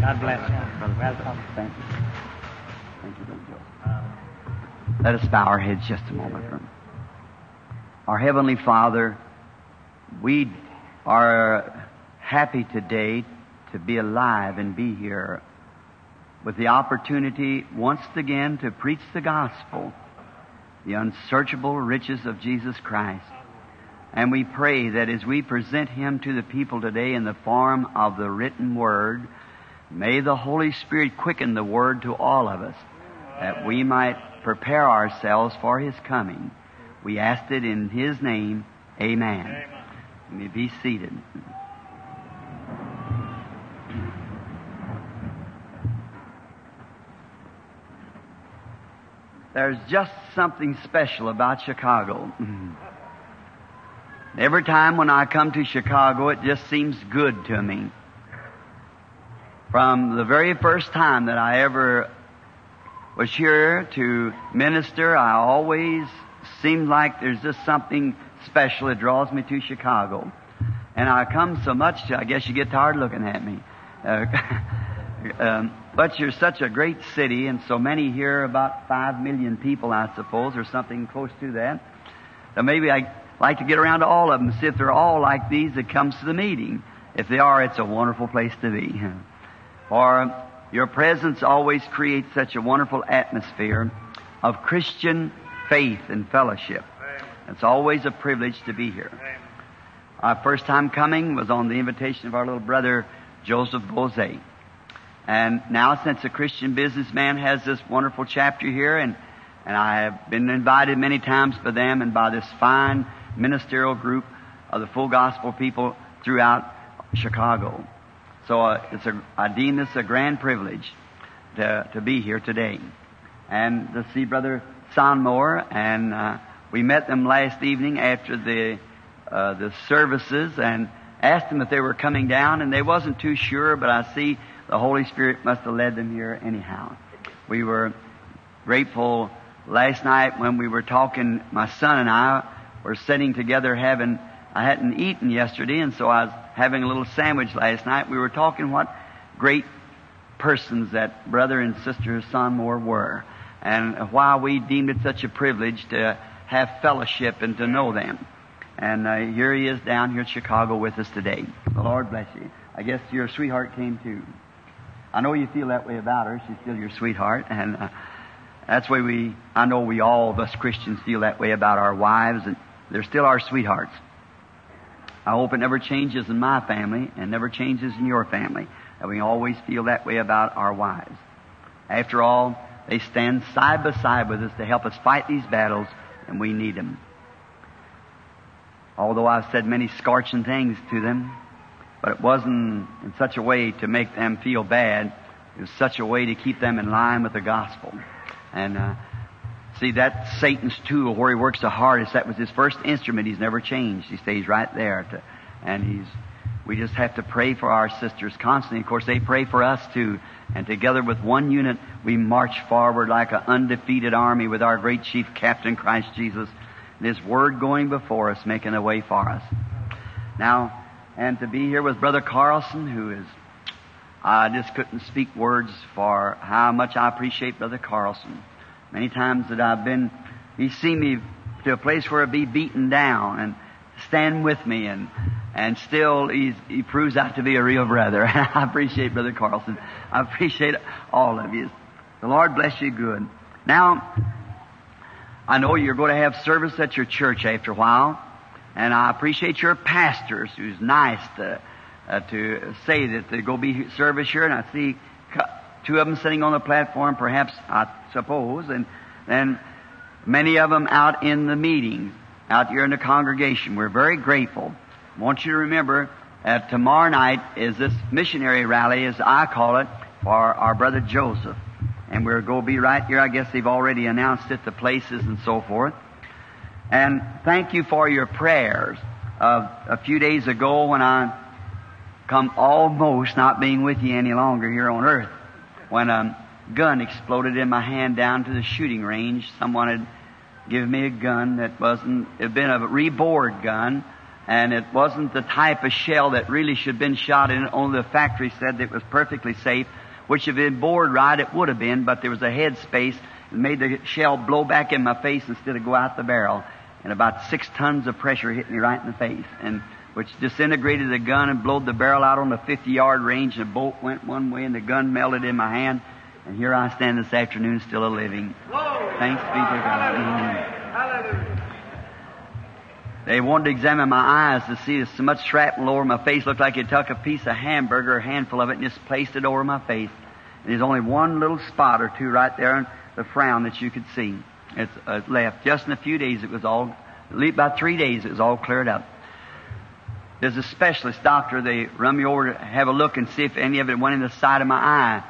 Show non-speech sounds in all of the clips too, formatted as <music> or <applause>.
God bless you. Welcome. Thank you. Thank you, Brother Joe. Let us bow our heads just a moment. Our Heavenly Father, we are happy today to be alive and be here with the opportunity once again to preach the gospel, the unsearchable riches of Jesus Christ. And we pray that as we present Him to the people today in the form of the written Word, may the Holy Spirit quicken the Word to all of us, that we might prepare ourselves for His coming. We ask it in His name. Amen. You may be seated. There's just something special about Chicago. Every time when I come to Chicago, it just seems good to me. From the very first time that I ever was here to minister, I always seemed like there's just something special that draws me to Chicago. And I come so much, I guess you get tired looking at me. Uh, <laughs> um, but you're such a great city, and so many here, about five million people, I suppose, or something close to that. So maybe I like to get around to all of them, see if they're all like these that comes to the meeting. If they are, it's a wonderful place to be. <laughs> For your presence always creates such a wonderful atmosphere of Christian faith and fellowship. It's always a privilege to be here. Our first time coming was on the invitation of our little brother Joseph Boze. And now since a Christian businessman has this wonderful chapter here and, and I have been invited many times by them and by this fine ministerial group of the full gospel people throughout Chicago. So uh, it's a, I deem this a grand privilege to, to be here today. And to see Brother Sonmore, and uh, we met them last evening after the, uh, the services and asked them if they were coming down, and they wasn't too sure, but I see the Holy Spirit must have led them here anyhow. We were grateful last night when we were talking, my son and I were sitting together having, I hadn't eaten yesterday, and so I was having a little sandwich last night. We were talking what great persons that brother and sister Sonmore were, and why we deemed it such a privilege to have fellowship and to know them. And uh, here he is down here in Chicago with us today. The Lord bless you. I guess your sweetheart came too. I know you feel that way about her. She's still your sweetheart, and uh, that's way we. I know we all of us Christians feel that way about our wives, and they're still our sweethearts. I hope it never changes in my family and never changes in your family. That we always feel that way about our wives. After all, they stand side by side with us to help us fight these battles, and we need them. Although I've said many scorching things to them, but it wasn't in such a way to make them feel bad. It was such a way to keep them in line with the gospel. And uh, see, that Satan's tool where he works the hardest, that was his first instrument. He's never changed. He stays right there. To, and he's, we just have to pray for our sisters constantly. Of course, they pray for us too. And together with one unit, we march forward like an undefeated army with our great chief captain, Christ Jesus. And his word going before us, making a way for us. Now, and to be here with Brother Carlson, who is, I just couldn't speak words for how much I appreciate Brother Carlson. Many times that I've been, he's seen me to a place where I'd be beaten down and stand with me and, and still he's, he proves out to be a real brother. <laughs> I appreciate Brother Carlson. I appreciate all of you. The Lord bless you good. Now, I know you're going to have service at your church after a while. And I appreciate your pastors who's nice to, uh, to say that they go be service here. And I see two of them sitting on the platform, perhaps, I suppose, and then many of them out in the meetings, out here in the congregation. We're very grateful. I want you to remember that tomorrow night is this missionary rally, as I call it, for our brother Joseph. And we're going to be right here. I guess they've already announced it, the places and so forth. And thank you for your prayers. Uh, a few days ago when I come almost not being with you any longer here on earth, when a gun exploded in my hand down to the shooting range, someone had given me a gun that wasn't, it had been a rebored gun, And it wasn't the type of shell that really should have been shot in. Only the factory said that it was perfectly safe, which if it had been bored right, it would have been, but there was a head space that made the shell blow back in my face instead of go out the barrel. And about six tons of pressure hit me right in the face. And which disintegrated the gun and blowed the barrel out on the 50 yard range. The bolt went one way and the gun melted in my hand. And here I stand this afternoon still a living. Thanks be to God. Hallelujah. They wanted to examine my eyes to see if so much shrapnel over my face. Looked like he took a piece of hamburger, a handful of it, and just placed it over my face. And there's only one little spot or two right there in the frown that you could see. It's uh, left. Just in a few days, it was all, about three days, it was all cleared up. There's a specialist doctor. They run me over to have a look and see if any of it went in the side of my eye.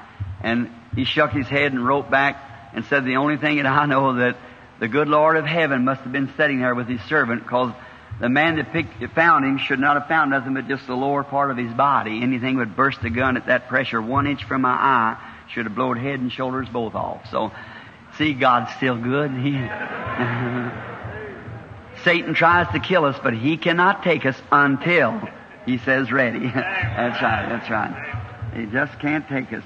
And he shook his head and wrote back and said, the only thing that I know that the good Lord of heaven must have been sitting there with his servant because the man that picked, found him should not have found nothing but just the lower part of his body. Anything would burst the gun at that pressure one inch from my eye should have blown head and shoulders both off. So, see, God's still good. He, <laughs> Satan tries to kill us, but he cannot take us until he says ready. <laughs> that's right, that's right. He just can't take us.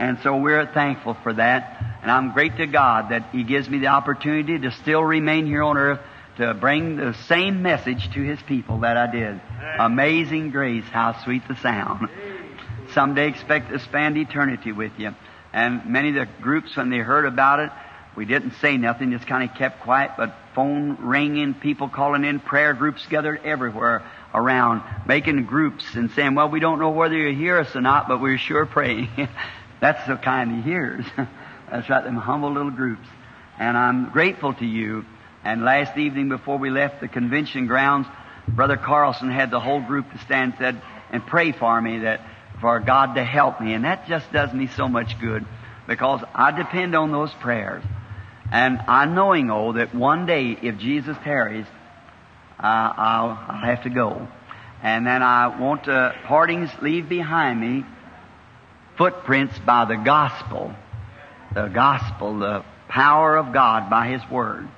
And so we're thankful for that. And I'm great to God that He gives me the opportunity to still remain here on earth to bring the same message to His people that I did. Amazing grace, how sweet the sound. Someday expect to spend eternity with you. And many of the groups, when they heard about it, we didn't say nothing, just kind of kept quiet, but phone ringing, people calling in, prayer groups gathered everywhere around, making groups and saying, well, we don't know whether you hear us or not, but we're sure praying. <laughs> That's the kind he hears. <laughs> That's right, them humble little groups. And I'm grateful to you. And last evening before we left the convention grounds, Brother Carlson had the whole group to stand and said, and pray for me that, for God to help me. And that just does me so much good because I depend on those prayers. And I'm knowing, oh, that one day, if Jesus tarries, uh, I'll, I'll have to go. And then I want to, partings leave behind me footprints by the gospel. The gospel, the power of God by His Word.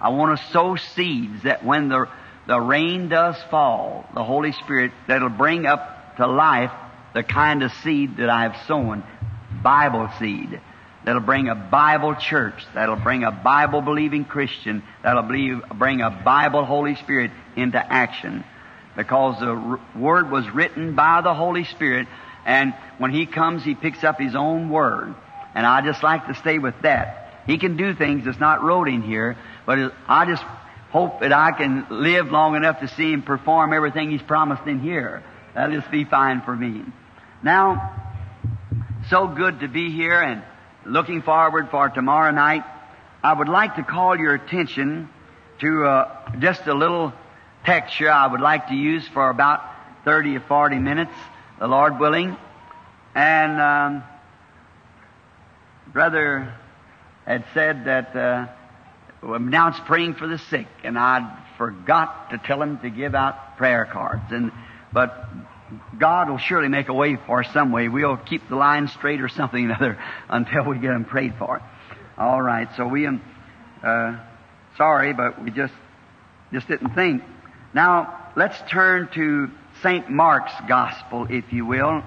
I want to sow seeds that when the, the rain does fall, the Holy Spirit, that'll bring up to life the kind of seed that I have sown. Bible seed that'll bring a Bible church, that'll bring a Bible believing Christian, that'll believe, bring a Bible Holy Spirit into action. Because the Word was written by the Holy Spirit, and when He comes, He picks up His own Word. And I just like to stay with that. He can do things that's not wrote in here, but I just hope that I can live long enough to see Him perform everything He's promised in here. That'll just be fine for me. Now, so good to be here and looking forward for tomorrow night, I would like to call your attention to uh, just a little texture I would like to use for about 30 or 40 minutes, the Lord willing. And um, Brother had said that uh, now it's praying for the sick, and I'd forgot to tell him to give out prayer cards. And but God will surely make a way for us some way. We'll keep the line straight or something or <laughs> until we get them prayed for. All right. So we am uh, sorry, but we just just didn't think. Now let's turn to Saint Mark's Gospel, if you will.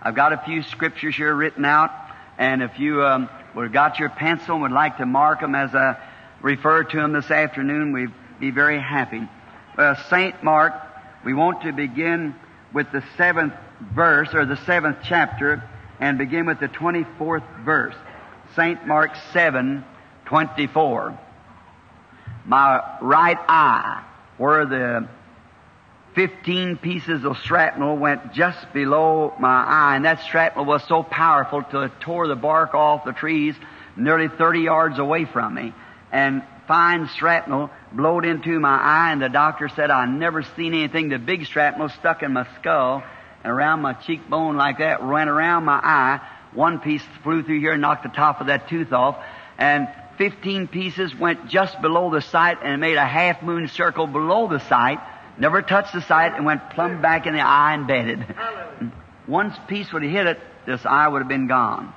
I've got a few scriptures here written out, and if you um, would have got your pencil and would like to mark them as I refer to them this afternoon, we'd be very happy. Saint Mark, we want to begin with the seventh verse, or the seventh chapter, and begin with the 24th verse. St. Mark 7, 24. My right eye, where the 15 pieces of shrapnel went just below my eye, and that shrapnel was so powerful till it tore the bark off the trees nearly 30 yards away from me. And fine shrapnel blowed into my eye, and the doctor said I never seen anything. The big shrapnel stuck in my skull and around my cheekbone like that, went around my eye. One piece flew through here and knocked the top of that tooth off, and 15 pieces went just below the sight and made a half moon circle below the sight, never touched the sight, and went plumb back in the eye and bedded. One piece would have hit it, this eye would have been gone.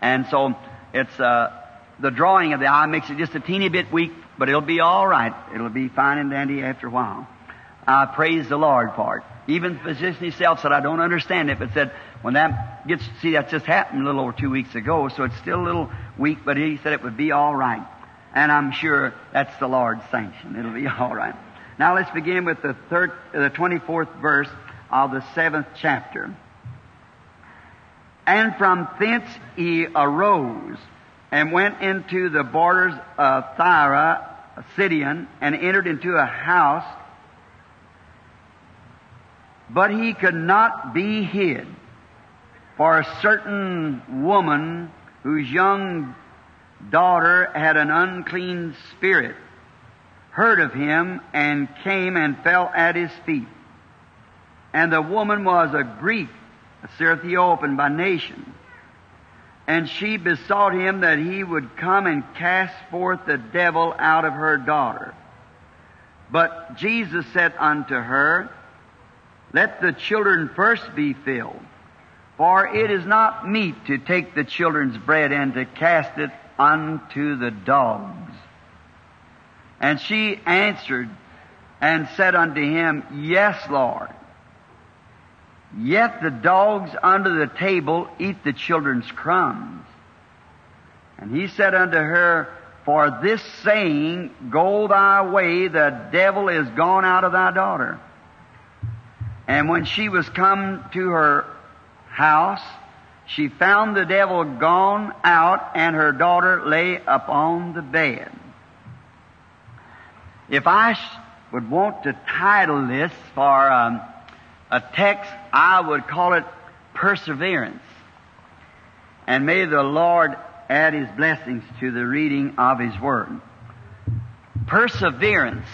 And so it's uh, the drawing of the eye makes it just a teeny bit weak, but it'll be all right. It'll be fine and dandy after a while. I praise the Lord for it. Even the physician himself said, I don't understand it, but said, when that gets, see, that just happened a little over two weeks ago, so it's still a little weak, but he said it would be all right. And I'm sure that's the Lord's sanction. It'll be <laughs> all right. Now let's begin with the third, the 24th verse of the seventh chapter. And from thence he arose and went into the borders of Tyre, Sidon, and entered into a house, but he could not be hid. For a certain woman whose young daughter had an unclean spirit heard of him and came and fell at his feet. And the woman was a Greek, a Syrophenician by nation. And she besought him that he would come and cast forth the devil out of her daughter. But Jesus said unto her, Let the children first be filled, for it is not meet to take the children's bread and to cast it unto the dogs. And she answered and said unto him, Yes, Lord. Yet the dogs under the table eat the children's crumbs. And he said unto her, For this saying, Go thy way, the devil is gone out of thy daughter. And when she was come to her house, she found the devil gone out and her daughter lay upon the bed. If I would want to title this for um, a text, I would call it perseverance. And may the Lord add His blessings to the reading of His Word. Perseverance,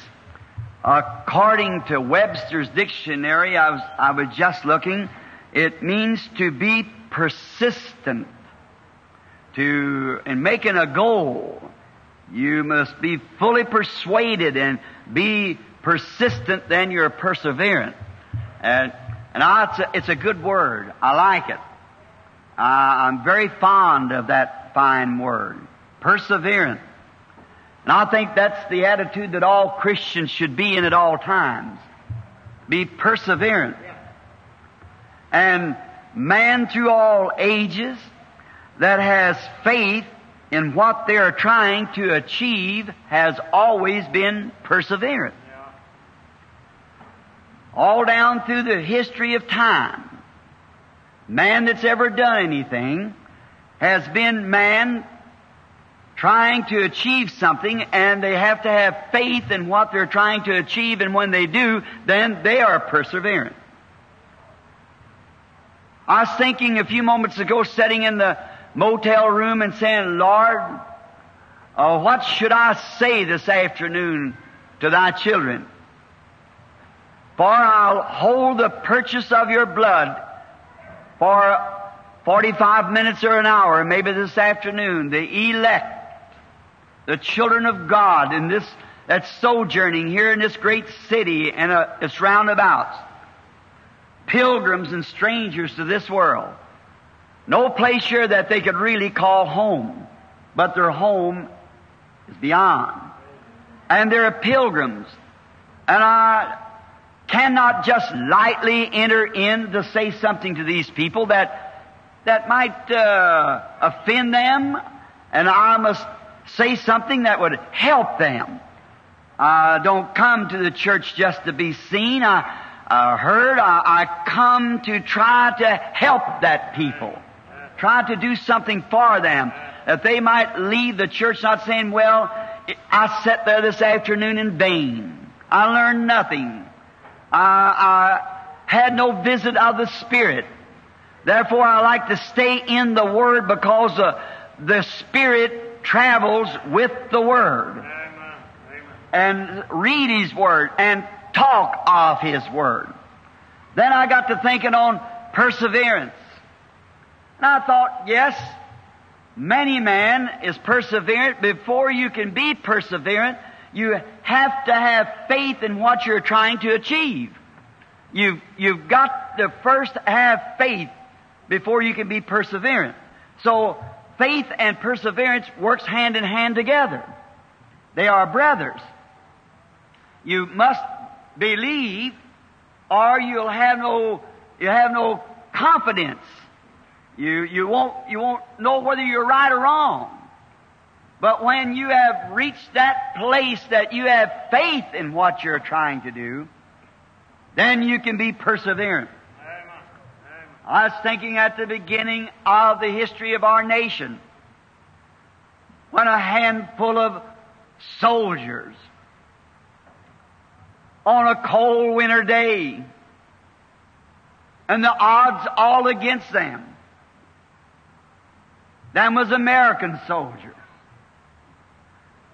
according to Webster's dictionary, I was, I was just looking, it means to be persistent. To, in making a goal, you must be fully persuaded and be persistent, then you're perseverant. And, and I, it's, a, it's a good word. I like it. I'm very fond of that fine word. Perseverant. And I think that's the attitude that all Christians should be in at all times. Be perseverant. And man through all ages that has faith in what they are trying to achieve has always been perseverance. All down through the history of time, man that's ever done anything has been man trying to achieve something and they have to have faith in what they're trying to achieve and when they do, then they are perseverant. I was thinking a few moments ago sitting in the motel room and saying, Lord, uh, what should I say this afternoon to thy children? For I'll hold the purchase of your blood for 45 minutes or an hour, maybe this afternoon, the elect, the children of God in this, that's sojourning here in this great city and uh, its roundabouts pilgrims and strangers to this world. No place here that they could really call home, but their home is beyond. And they're pilgrims. And I cannot just lightly enter in to say something to these people that, that might uh, offend them, and I must say something that would help them. I don't come to the church just to be seen. I, uh, heard, I, I come to try to help that people. Try to do something for them. That they might leave the church not saying, well, I sat there this afternoon in vain. I learned nothing. I, I had no visit of the Spirit. Therefore, I like to stay in the Word because the, the Spirit travels with the Word. And read His Word and talk of His Word. Then I got to thinking on perseverance. And I thought, yes, many man is perseverant. Before you can be perseverant, you have to have faith in what you're trying to achieve. You've, you've got to first have faith before you can be perseverant. So faith and perseverance works hand in hand together. They are brothers. You must believe or you'll have no, you have no confidence. You, you won't, you won't know whether you're right or wrong. But when you have reached that place that you have faith in what you're trying to do, then you can be perseverant. I was thinking at the beginning of the history of our nation when a handful of soldiers on a cold winter day and the odds all against them. Them was American soldiers.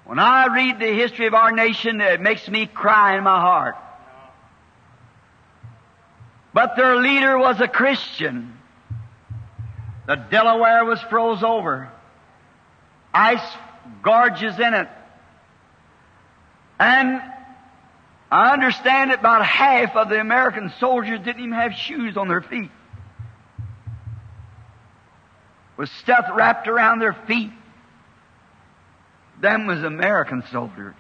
When I read the history of our nation, it makes me cry in my heart. But their leader was a Christian. The Delaware was froze over. Ice gorges in it. And I understand that about half of the American soldiers didn't even have shoes on their feet. With stuff wrapped around their feet. Them was American soldiers.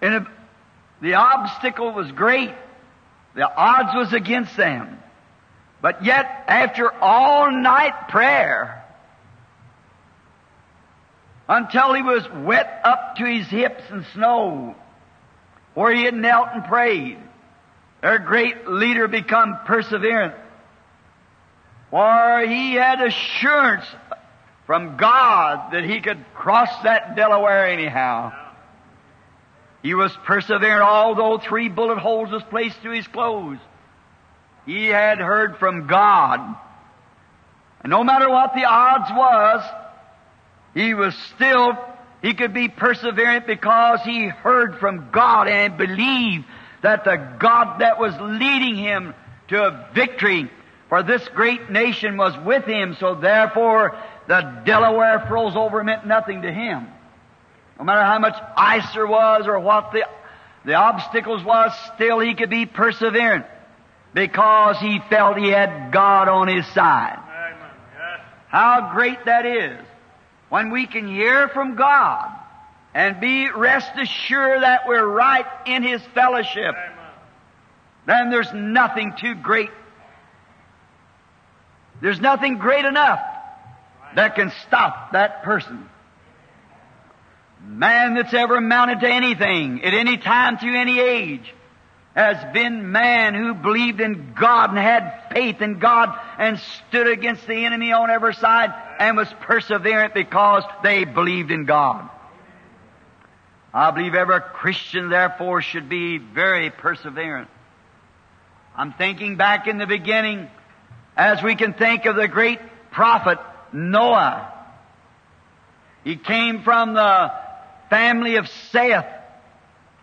And the obstacle was great. The odds was against them. But yet, after all night prayer, until he was wet up to his hips in snow, where he had knelt and prayed, their great leader become perseverant, for he had assurance from God that he could cross that Delaware anyhow. He was perseverant, although three bullet holes was placed through his clothes. He had heard from God. And no matter what the odds was, he was still, he could be perseverant because he heard from God and believed that the God that was leading him to a victory for this great nation was with him, so therefore the Delaware froze over meant nothing to him. No matter how much ice there was or what the, the obstacles was, still he could be perseverant because he felt he had God on his side. How great that is when we can hear from God and be rest assured that we're right in his fellowship. Then there's nothing too great. There's nothing great enough that can stop that person. Man that's ever amounted to anything at any time through any age has been man who believed in God and had faith in God and stood against the enemy on every side and was perseverant because they believed in God. I believe every Christian therefore should be very perseverant. I'm thinking back in the beginning as we can think of the great prophet Noah. He came from the family of Seth,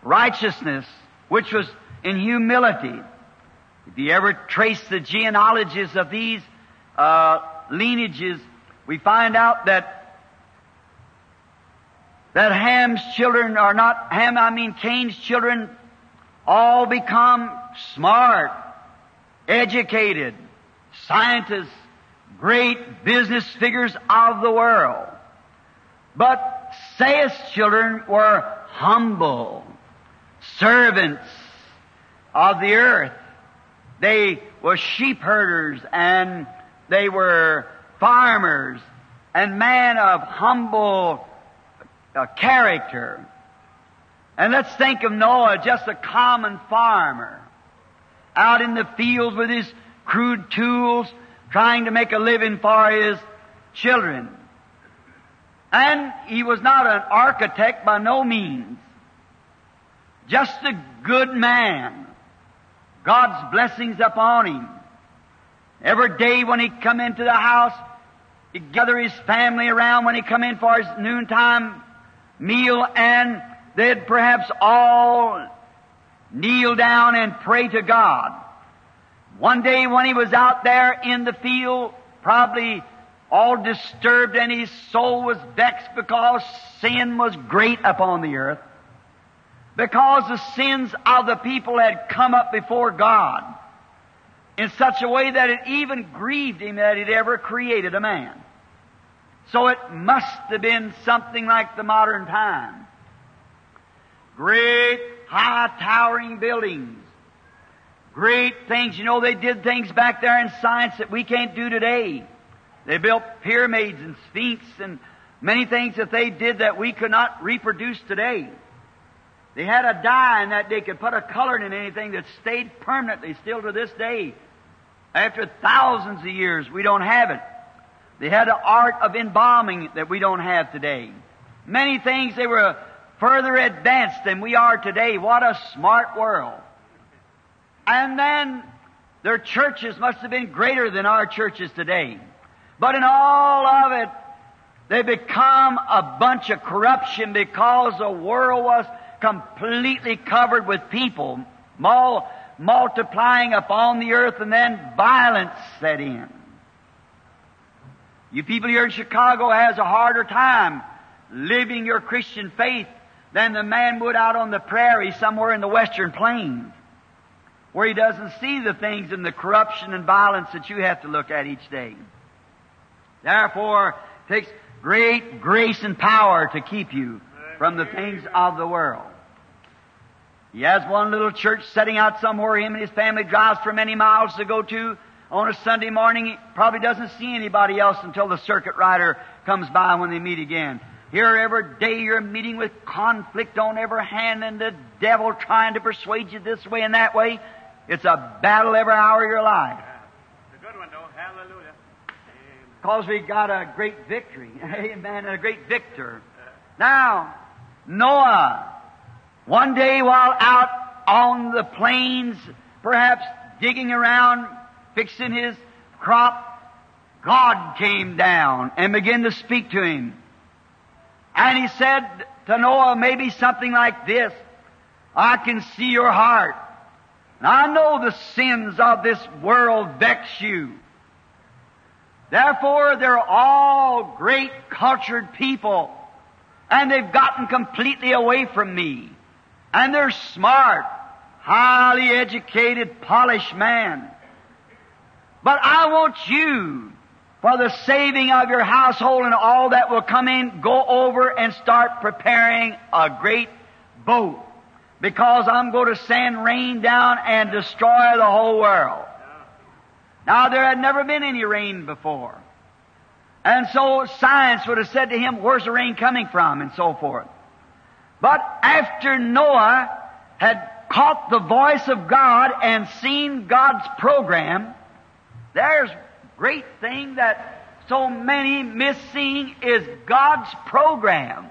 righteousness, which was in humility. If you ever trace the genealogies of these uh, lineages, we find out that that Ham's children are not Ham, I mean Cain's children, all become smart, educated, scientists, great business figures of the world. But Seth's children were humble, servants of the earth. They were sheep herders and they were farmers and men of humble uh, character. And let's think of Noah, just a common farmer, out in the fields with his crude tools, trying to make a living for his children. And he was not an architect by no means. Just a good man. God's blessings upon him. Every day when he come into the house, he'd gather his family around when he come in for his noontime meal and they'd perhaps all kneel down and pray to God. One day when he was out there in the field, probably all disturbed and his soul was vexed because sin was great upon the earth. Because the sins of the people had come up before God in such a way that it even grieved him that he'd ever created a man. So it must have been something like the modern time. Great high towering buildings. Great things. You know, they did things back there in science that we can't do today. They built pyramids and sphinx and many things that they did that we could not reproduce today. They had a dye in that they could put a color in anything that stayed permanently still to this day. After thousands of years, we don't have it. They had an art of embalming that we don't have today. Many things they were further advanced than we are today. What a smart world. And then their churches must have been greater than our churches today. But in all of it, they become a bunch of corruption because the world was completely covered with people mul- multiplying upon the earth and then violence set in. You people here in Chicago has a harder time living your Christian faith than the man would out on the prairie somewhere in the western plains where he doesn't see the things and the corruption and violence that you have to look at each day. Therefore, it takes great grace and power to keep you from the things of the world. He has one little church setting out somewhere him and his family drives for many miles to go to. On a Sunday morning, he probably doesn't see anybody else until the circuit rider comes by when they meet again. Here every day you're meeting with conflict on every hand and the devil trying to persuade you this way and that way. It's a battle every hour of your life. It's a good one, though. Hallelujah. Because we got a great victory. <laughs> Amen. And a great victor. Now, Noah, one day while out on the plains, perhaps digging around, fixing his crop, God came down and began to speak to him. And he said to Noah, maybe something like this, I can see your heart. And I know the sins of this world vex you. Therefore, they're all great cultured people. And they've gotten completely away from me. And they're smart, highly educated, polished men. But I want you, for the saving of your household and all that will come in, go over and start preparing a great boat because I'm going to send rain down and destroy the whole world. Now, there had never been any rain before. And so science would have said to him, where's the rain coming from? And so forth. But after Noah had caught the voice of God and seen God's program, there's great thing that so many miss seeing is God's program.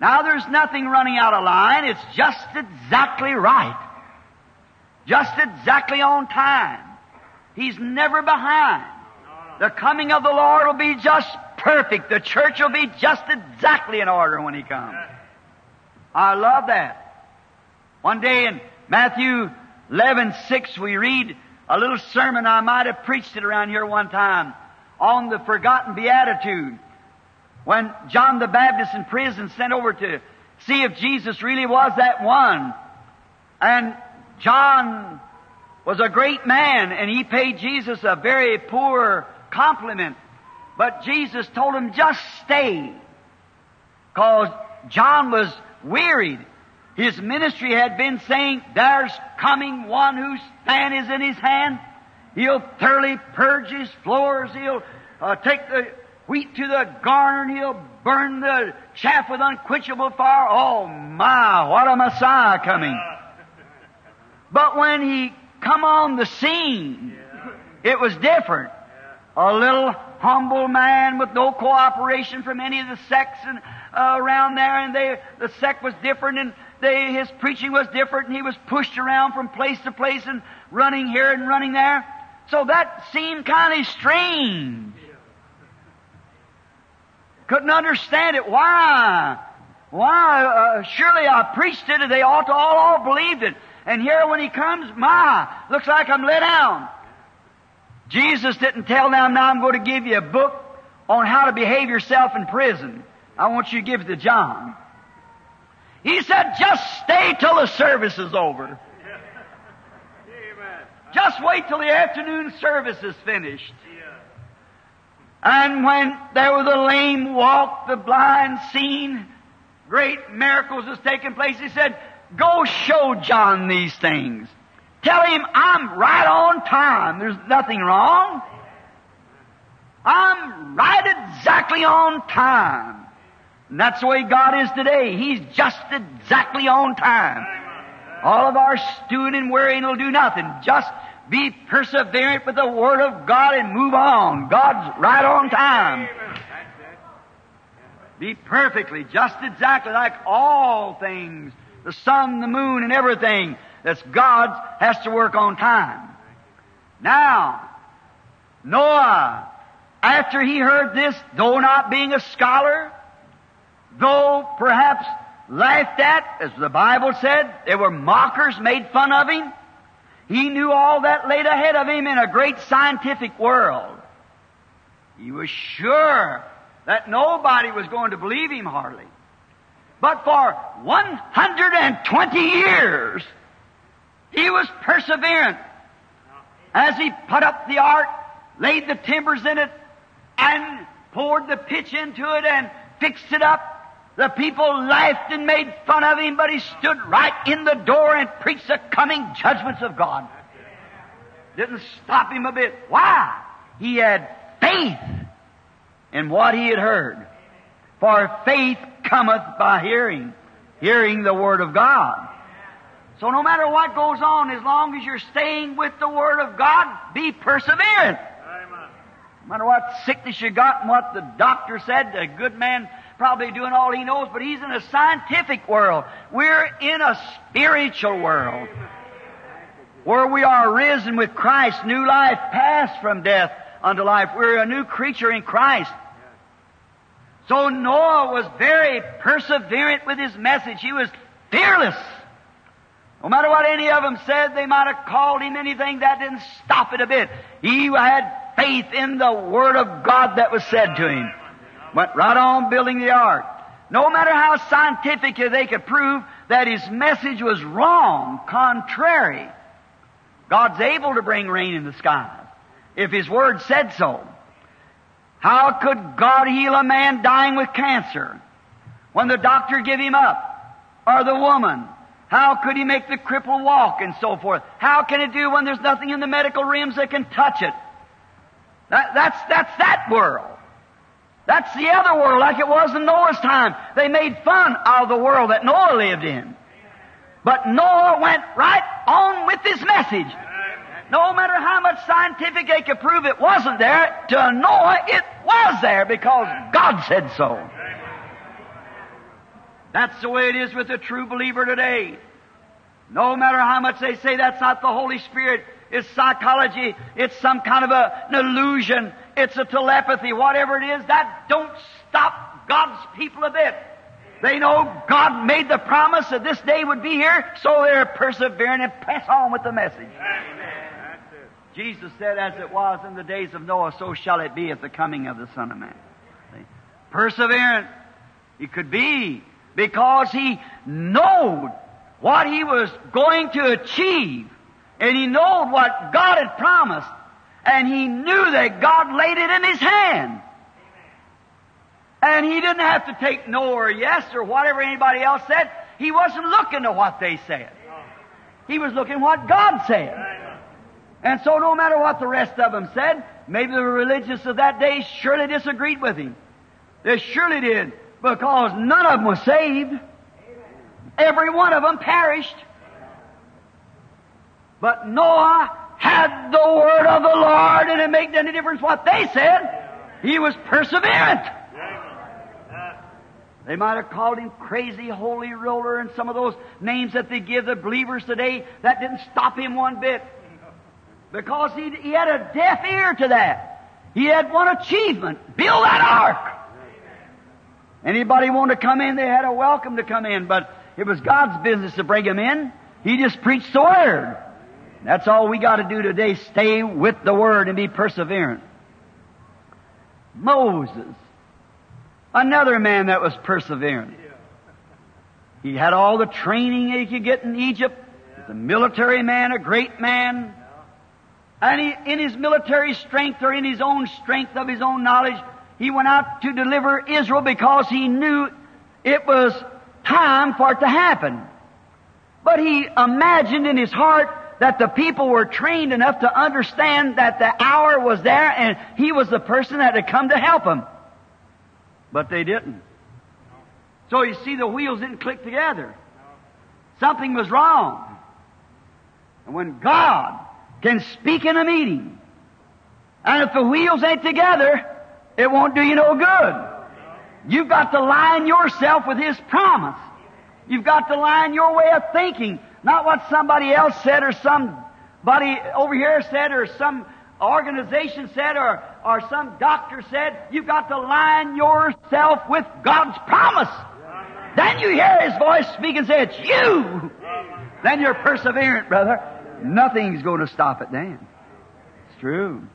Now there's nothing running out of line. It's just exactly right. Just exactly on time. He's never behind. The coming of the Lord will be just perfect. The church will be just exactly in order when He comes. I love that. One day in Matthew 11, 6, we read a little sermon. I might have preached it around here one time on the forgotten beatitude. When John the Baptist in prison sent over to see if Jesus really was that one. And John was a great man and he paid Jesus a very poor compliment. But Jesus told him, just stay. Cause John was wearied. His ministry had been saying, there's coming one whose fan is in his hand. He'll thoroughly purge his floors. He'll uh, take the wheat to the garner and he'll burn the chaff with unquenchable fire. Oh my, what a Messiah coming. <laughs> But when he come on the scene, it was different. A little humble man with no cooperation from any of the sects and, uh, around there, and they, the sect was different, and they, his preaching was different, and he was pushed around from place to place and running here and running there. So that seemed kind of strange. Couldn't understand it. Why? Why? Uh, surely I preached it, and they ought to all, all believed it. And here when he comes, my, looks like I'm let down. Jesus didn't tell them, now I'm going to give you a book on how to behave yourself in prison. I want you to give it to John. He said, just stay till the service is over. <laughs> Just wait till the afternoon service is finished. And when there were the lame walk, the blind seen, great miracles was taking place. He said, Go show John these things. Tell him I'm right on time. There's nothing wrong. I'm right exactly on time. And that's the way God is today. He's just exactly on time. All of our stewing and worrying will do nothing. Just be perseverant with the Word of God and move on. God's right on time. Be perfectly, just exactly like all things, the sun, the moon, and everything that's God's has to work on time. Now, Noah, after he heard this, though not being a scholar, though perhaps laughed at, as the Bible said, there were mockers made fun of him, he knew all that laid ahead of him in a great scientific world. He was sure that nobody was going to believe him hardly. But for 120 years, he was perseverant. As he put up the ark, laid the timbers in it, and poured the pitch into it and fixed it up, the people laughed and made fun of him, but he stood right in the door and preached the coming judgments of God. Didn't stop him a bit. Why? He had faith in what he had heard. For faith cometh by hearing, hearing the Word of God. So no matter what goes on, as long as you're staying with the Word of God, be perseverant. No matter what sickness you got and what the doctor said, a good man probably doing all he knows, but he's in a scientific world. We're in a spiritual world where we are risen with Christ, new life, passed from death unto life. We're a new creature in Christ. So Noah was very perseverant with his message. He was fearless. No matter what any of them said, they might have called him anything, that didn't stop it a bit. He had faith in the Word of God that was said to him. Went right on building the ark. No matter how scientific they could prove that his message was wrong, contrary, God's able to bring rain in the sky if His Word said so. How could God heal a man dying with cancer when the doctor give him up? Or the woman? How could he make the cripple walk and so forth? How can it do when there's nothing in the medical realms that can touch it? That, that's, that's that world. That's the other world like it was in Noah's time. They made fun of the world that Noah lived in. But Noah went right on with his message. No matter how much scientific they could prove it wasn't there, to Noah it was there because God said so. That's the way it is with a true believer today. No matter how much they say that's not the Holy Spirit, it's psychology, it's some kind of a, an illusion, it's a telepathy, whatever it is, that don't stop God's people a bit. They know God made the promise that this day would be here, so they're persevering and press on with the message. Jesus said, as it was in the days of Noah, so shall it be at the coming of the Son of Man. See? Perseverant he could be because he knowed what he was going to achieve and he knowed what God had promised and he knew that God laid it in his hand. And he didn't have to take no or yes or whatever anybody else said. He wasn't looking to what they said. He was looking what God said. And so no matter what the rest of them said, maybe the religious of that day surely disagreed with him. They surely did, because none of them was saved. Every one of them perished. But Noah had the word of the Lord, and it made any difference what they said. He was perseverant. They might have called him crazy holy roller and some of those names that they give the believers today. That didn't stop him one bit. Because he, he had a deaf ear to that. He had one achievement. Build that ark. Anybody want to come in, they had a welcome to come in, but it was God's business to bring him in. He just preached the Word. That's all we got to do today. Stay with the Word and be perseverant. Moses. Another man that was perseverant. He had all the training he could get in Egypt. He was a military man, a great man. And he, in his military strength or in his own strength of his own knowledge, he went out to deliver Israel because he knew it was time for it to happen. But he imagined in his heart that the people were trained enough to understand that the hour was there and he was the person that had come to help them. But they didn't. So you see, the wheels didn't click together. Something was wrong. And when God can speak in a meeting, and if the wheels ain't together, it won't do you no good. You've got to line yourself with His promise. You've got to line your way of thinking, not what somebody else said or somebody over here said or some organization said or, or some doctor said. You've got to line yourself with God's promise. Then you hear His voice speak and say, it's you. Then you're perseverant, brother. Nothing's going to stop it then. It's true.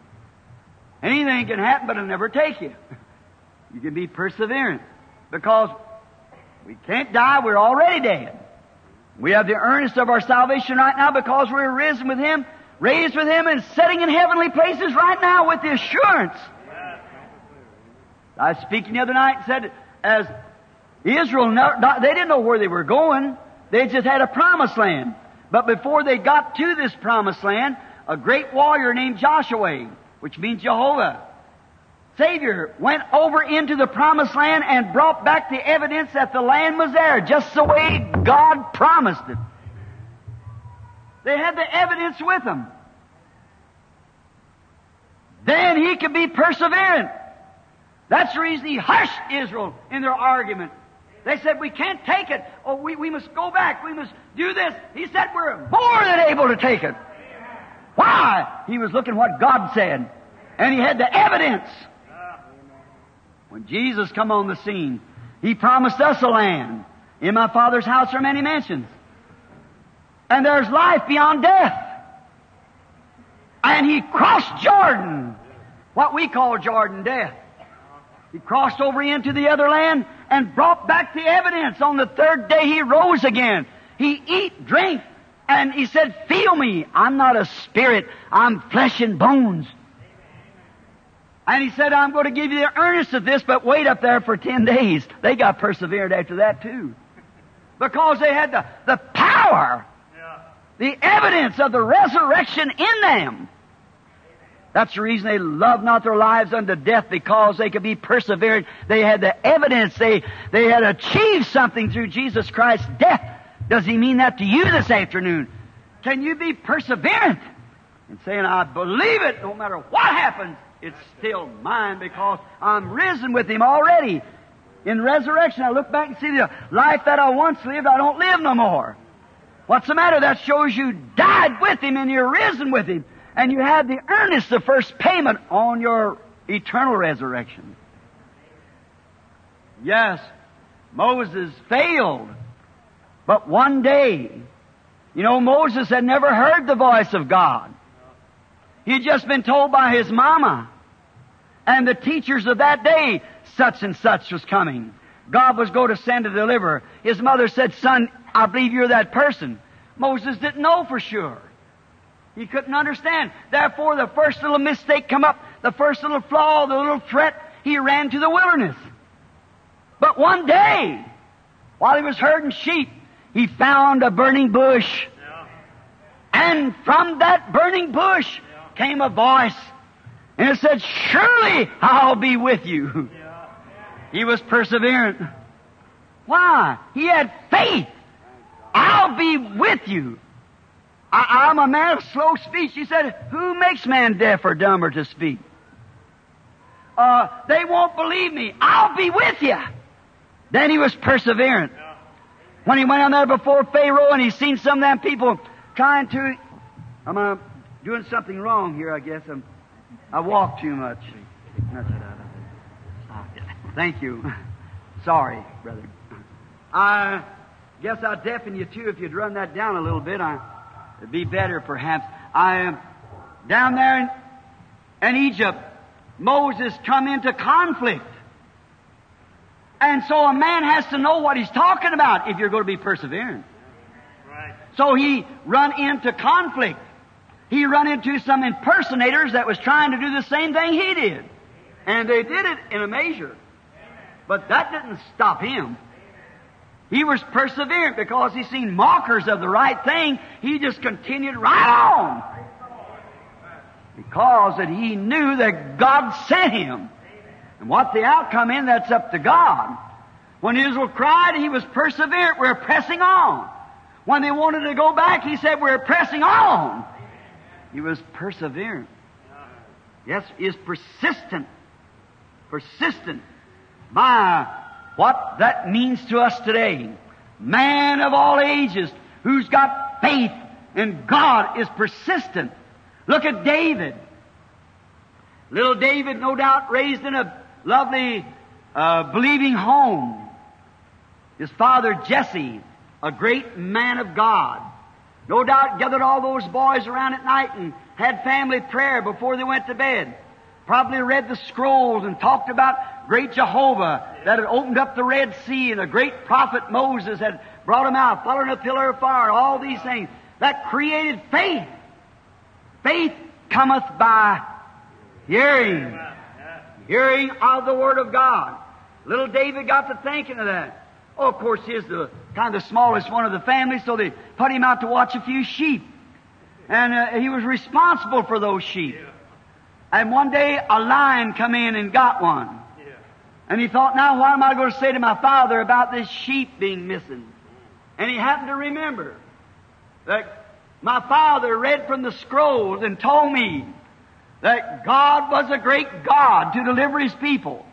Anything can happen, but it'll never take you. You can be perseverant. Because we can't die, we're already dead. We have the earnest of our salvation right now because we're risen with Him, raised with Him, and sitting in heavenly places right now with the assurance. I was speaking the other night and said, as Israel, they didn't know where they were going. They just had a promised land. But before they got to this promised land, a great warrior named Joshua, which means Jehovah, Savior, went over into the promised land and brought back the evidence that the land was there, just the way God promised it. They had the evidence with them. Then he could be perseverant. That's the reason he hushed Israel in their argument. They said, we can't take it. Oh, we, we must go back. We must do this. He said, we're more than able to take it. Why? He was looking what God said. And he had the evidence. When Jesus come on the scene, He promised us a land. In my Father's house are many mansions. And there's life beyond death. And He crossed Jordan, what we call Jordan death. He crossed over into the other land and brought back the evidence. On the third day He rose again. He eat, drink, and He said, feel me. I'm not a spirit. I'm flesh and bones. And he said, I'm going to give you the earnest of this, but wait up there for ten days. They got persevered after that too. Because they had the, the power, yeah. the evidence of the resurrection in them. That's the reason they loved not their lives unto death because they could be persevered. They had the evidence. They, they had achieved something through Jesus Christ's death. Does he mean that to you this afternoon? Can you be perseverant and saying, I believe it no matter what happens? It's still mine because I'm risen with Him already. In resurrection, I look back and see the life that I once lived, I don't live no more. What's the matter? That shows you died with Him and you're risen with Him. And you had the earnest, the first payment on your eternal resurrection. Yes, Moses failed. But one day, you know, Moses had never heard the voice of God. He'd just been told by his mama and the teachers of that day, such and such was coming. God was going to send a deliverer. His mother said, son, I believe you're that person. Moses didn't know for sure. He couldn't understand. Therefore, the first little mistake come up, the first little flaw, the little threat, he ran to the wilderness. But one day, while he was herding sheep, he found a burning bush. And from that burning bush, came a voice and it said, Surely I'll be with you. He was perseverant. Why? He had faith. I'll be with you. I, am a man of slow speech. He said, Who makes man deaf or dumb or to speak? Uh, they won't believe me. I'll be with you. Then he was perseverant. When he went on there before Pharaoh and he seen some of them people trying to, I'm doing something wrong here, I guess. I'm, I walk too much. Thank you. Sorry, brother. I guess I'd deafen you too if you'd run that down a little bit. I, it'd be better, perhaps. I am down there in, in Egypt. Moses come into conflict. And so a man has to know what he's talking about if you're going to be persevering. Right. So he run into conflict he run into some impersonators that was trying to do the same thing he did. And they did it in a measure. But that didn't stop him. He was perseverant because he seen mockers of the right thing. He just continued right on. Because that he knew that God sent him. And what the outcome in, that's up to God. When Israel cried, he was perseverant. We're pressing on. When they wanted to go back, he said, we're pressing on. He was perseverant. Yes, is persistent. Persistent. My, what that means to us today. Man of all ages who's got faith in God is persistent. Look at David. Little David, no doubt, raised in a lovely, uh, believing home. His father, Jesse, a great man of God. No doubt gathered all those boys around at night and had family prayer before they went to bed. Probably read the scrolls and talked about great Jehovah that had opened up the Red Sea and the great prophet Moses had brought him out, following a pillar of fire, all these things. That created faith. Faith cometh by hearing. Hearing of the Word of God. Little David got to thinking of that. Oh, of course, he's the kind of the smallest one of the family, so they put him out to watch a few sheep. And uh, he was responsible for those sheep. And one day a lion come in and got one. And he thought, now what am I going to say to my father about this sheep being missing? And he happened to remember that my father read from the scrolls and told me that God was a great God to deliver his people.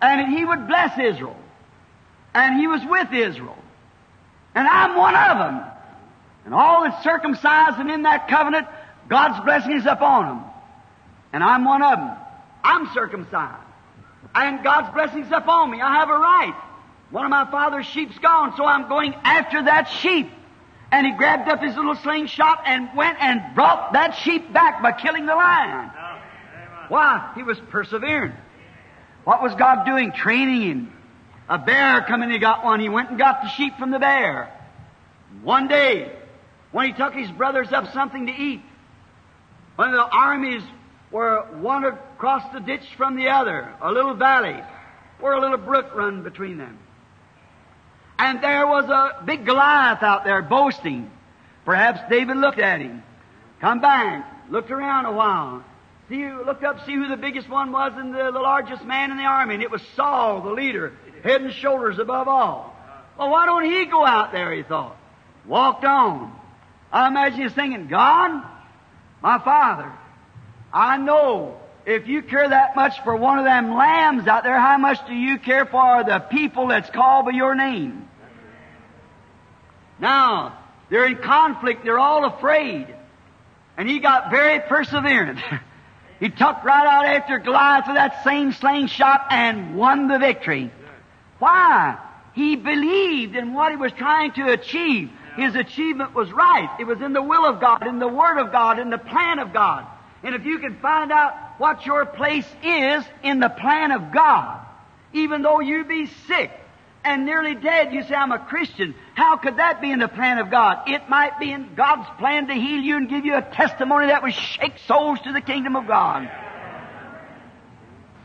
And that he would bless Israel. And he was with Israel. And I'm one of them. And all that's circumcised and in that covenant, God's blessing is upon them. And I'm one of them. I'm circumcised. And God's blessing is upon me. I have a right. One of my father's sheep's gone, so I'm going after that sheep. And he grabbed up his little slingshot and went and brought that sheep back by killing the lion. Why? He was persevering. What was God doing? Training him. A bear come in, he got one. He went and got the sheep from the bear. One day, when he took his brothers up something to eat, when the armies were one across the ditch from the other, a little valley, where a little brook run between them. And there was a big Goliath out there boasting. Perhaps David looked at him, come back, looked around a while, see, looked up, see who the biggest one was and the, the largest man in the army, and it was Saul, the leader, head and shoulders above all. Well, why don't he go out there, he thought. Walked on. I imagine he's thinking, God, my father, I know if you care that much for one of them lambs out there, how much do you care for the people that's called by your name? Now, they're in conflict, they're all afraid. And he got very perseverant. <laughs> he took right out after Goliath with that same slingshot and won the victory. Why? He believed in what he was trying to achieve. His achievement was right. It was in the will of God, in the Word of God, in the plan of God. And if you can find out what your place is in the plan of God, even though you be sick and nearly dead, you say, I'm a Christian. How could that be in the plan of God? It might be in God's plan to heal you and give you a testimony that would shake souls to the kingdom of God.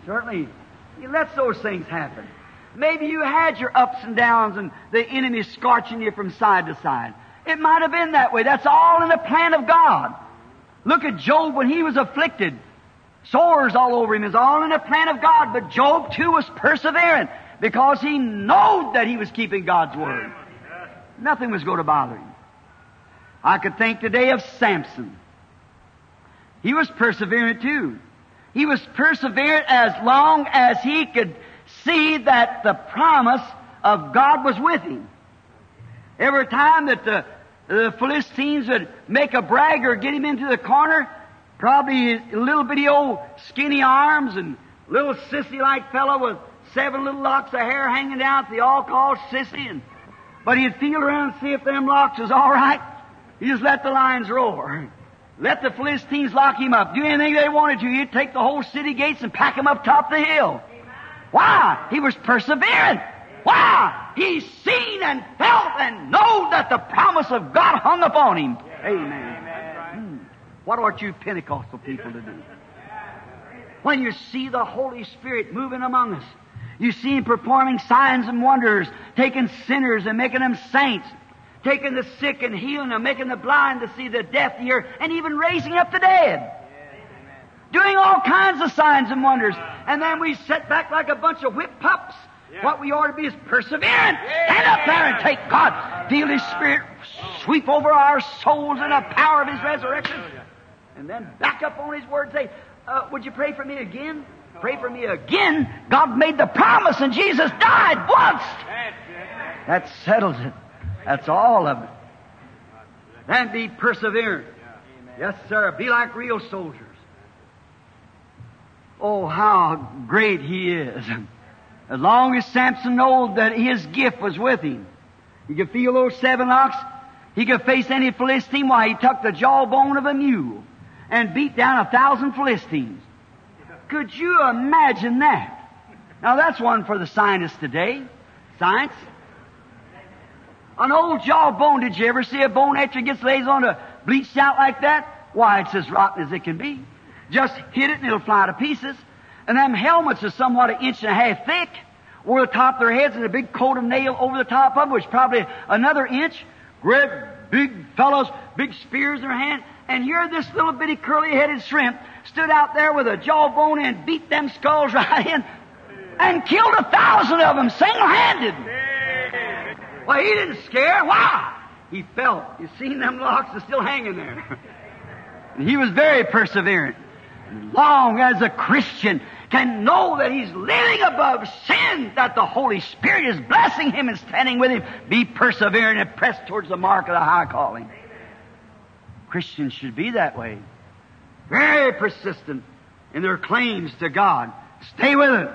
Certainly, He lets those things happen. Maybe you had your ups and downs and the enemy scorching you from side to side. It might have been that way. That's all in the plan of God. Look at Job when he was afflicted. Sores all over him is all in the plan of God. But Job too was persevering because he knowed that he was keeping God's word. Nothing was going to bother him. I could think today of Samson. He was perseverant too. He was perseverant as long as he could see that the promise of God was with him. Every time that the, the Philistines would make a bragger, get him into the corner, probably a little bitty old skinny arms and little sissy-like fellow with seven little locks of hair hanging down, they all called sissy. And, but he'd feel around and see if them locks was all right. He just let the lions roar. Let the Philistines lock him up. Do anything they wanted to. He'd take the whole city gates and pack him up top the hill. Why? He was persevering. Why? He seen and felt and know that the promise of God hung upon him. Amen. Hmm. What ought you Pentecostal people to do? When you see the Holy Spirit moving among us, You see him performing signs and wonders, taking sinners and making them saints, taking the sick and healing them, making the blind to see, the deaf hear, and even raising up the dead. Doing all kinds of signs and wonders. And then we sit back like a bunch of whipped pups. What we ought to be is perseverant. Stand up there and take God. Feel His Spirit sweep over our souls in the power of His resurrection. And then back up on His Word and say, uh, would you pray for me again? Pray for me again. God made the promise and Jesus died once. That settles it. That's all of it. Then be perseverant. Yes, sir. Be like real soldiers. Oh, how great he is. As long as Samson knew that his gift was with him, he could feel those seven locks. He could face any Philistine while he took the jawbone of a mule and beat down a thousand Philistines. Could you imagine that? Now that's one for the scientists today. Science. An old jawbone, did you ever see a bone it gets laid on to bleached out like that? Why, it's as rotten as it can be. Just hit it and it'll fly to pieces. And them helmets are somewhat an inch and a half thick. Over the top of their heads and a big coat of nail over the top of them, which probably another inch. Great big fellows, big spears in their hand. And here this little bitty curly headed shrimp stood out there with a jawbone and beat them skulls <laughs> right in and killed a thousand of them single handed. Well, he didn't scare. Why? He felt. You seen them locks are still hanging there. <laughs> and he was very perseverant. Long as a Christian can know that he's living above sin, that the Holy Spirit is blessing him and standing with him, be persevering and press towards the mark of the high calling. Christians should be that way. Very persistent in their claims to God. Stay with it.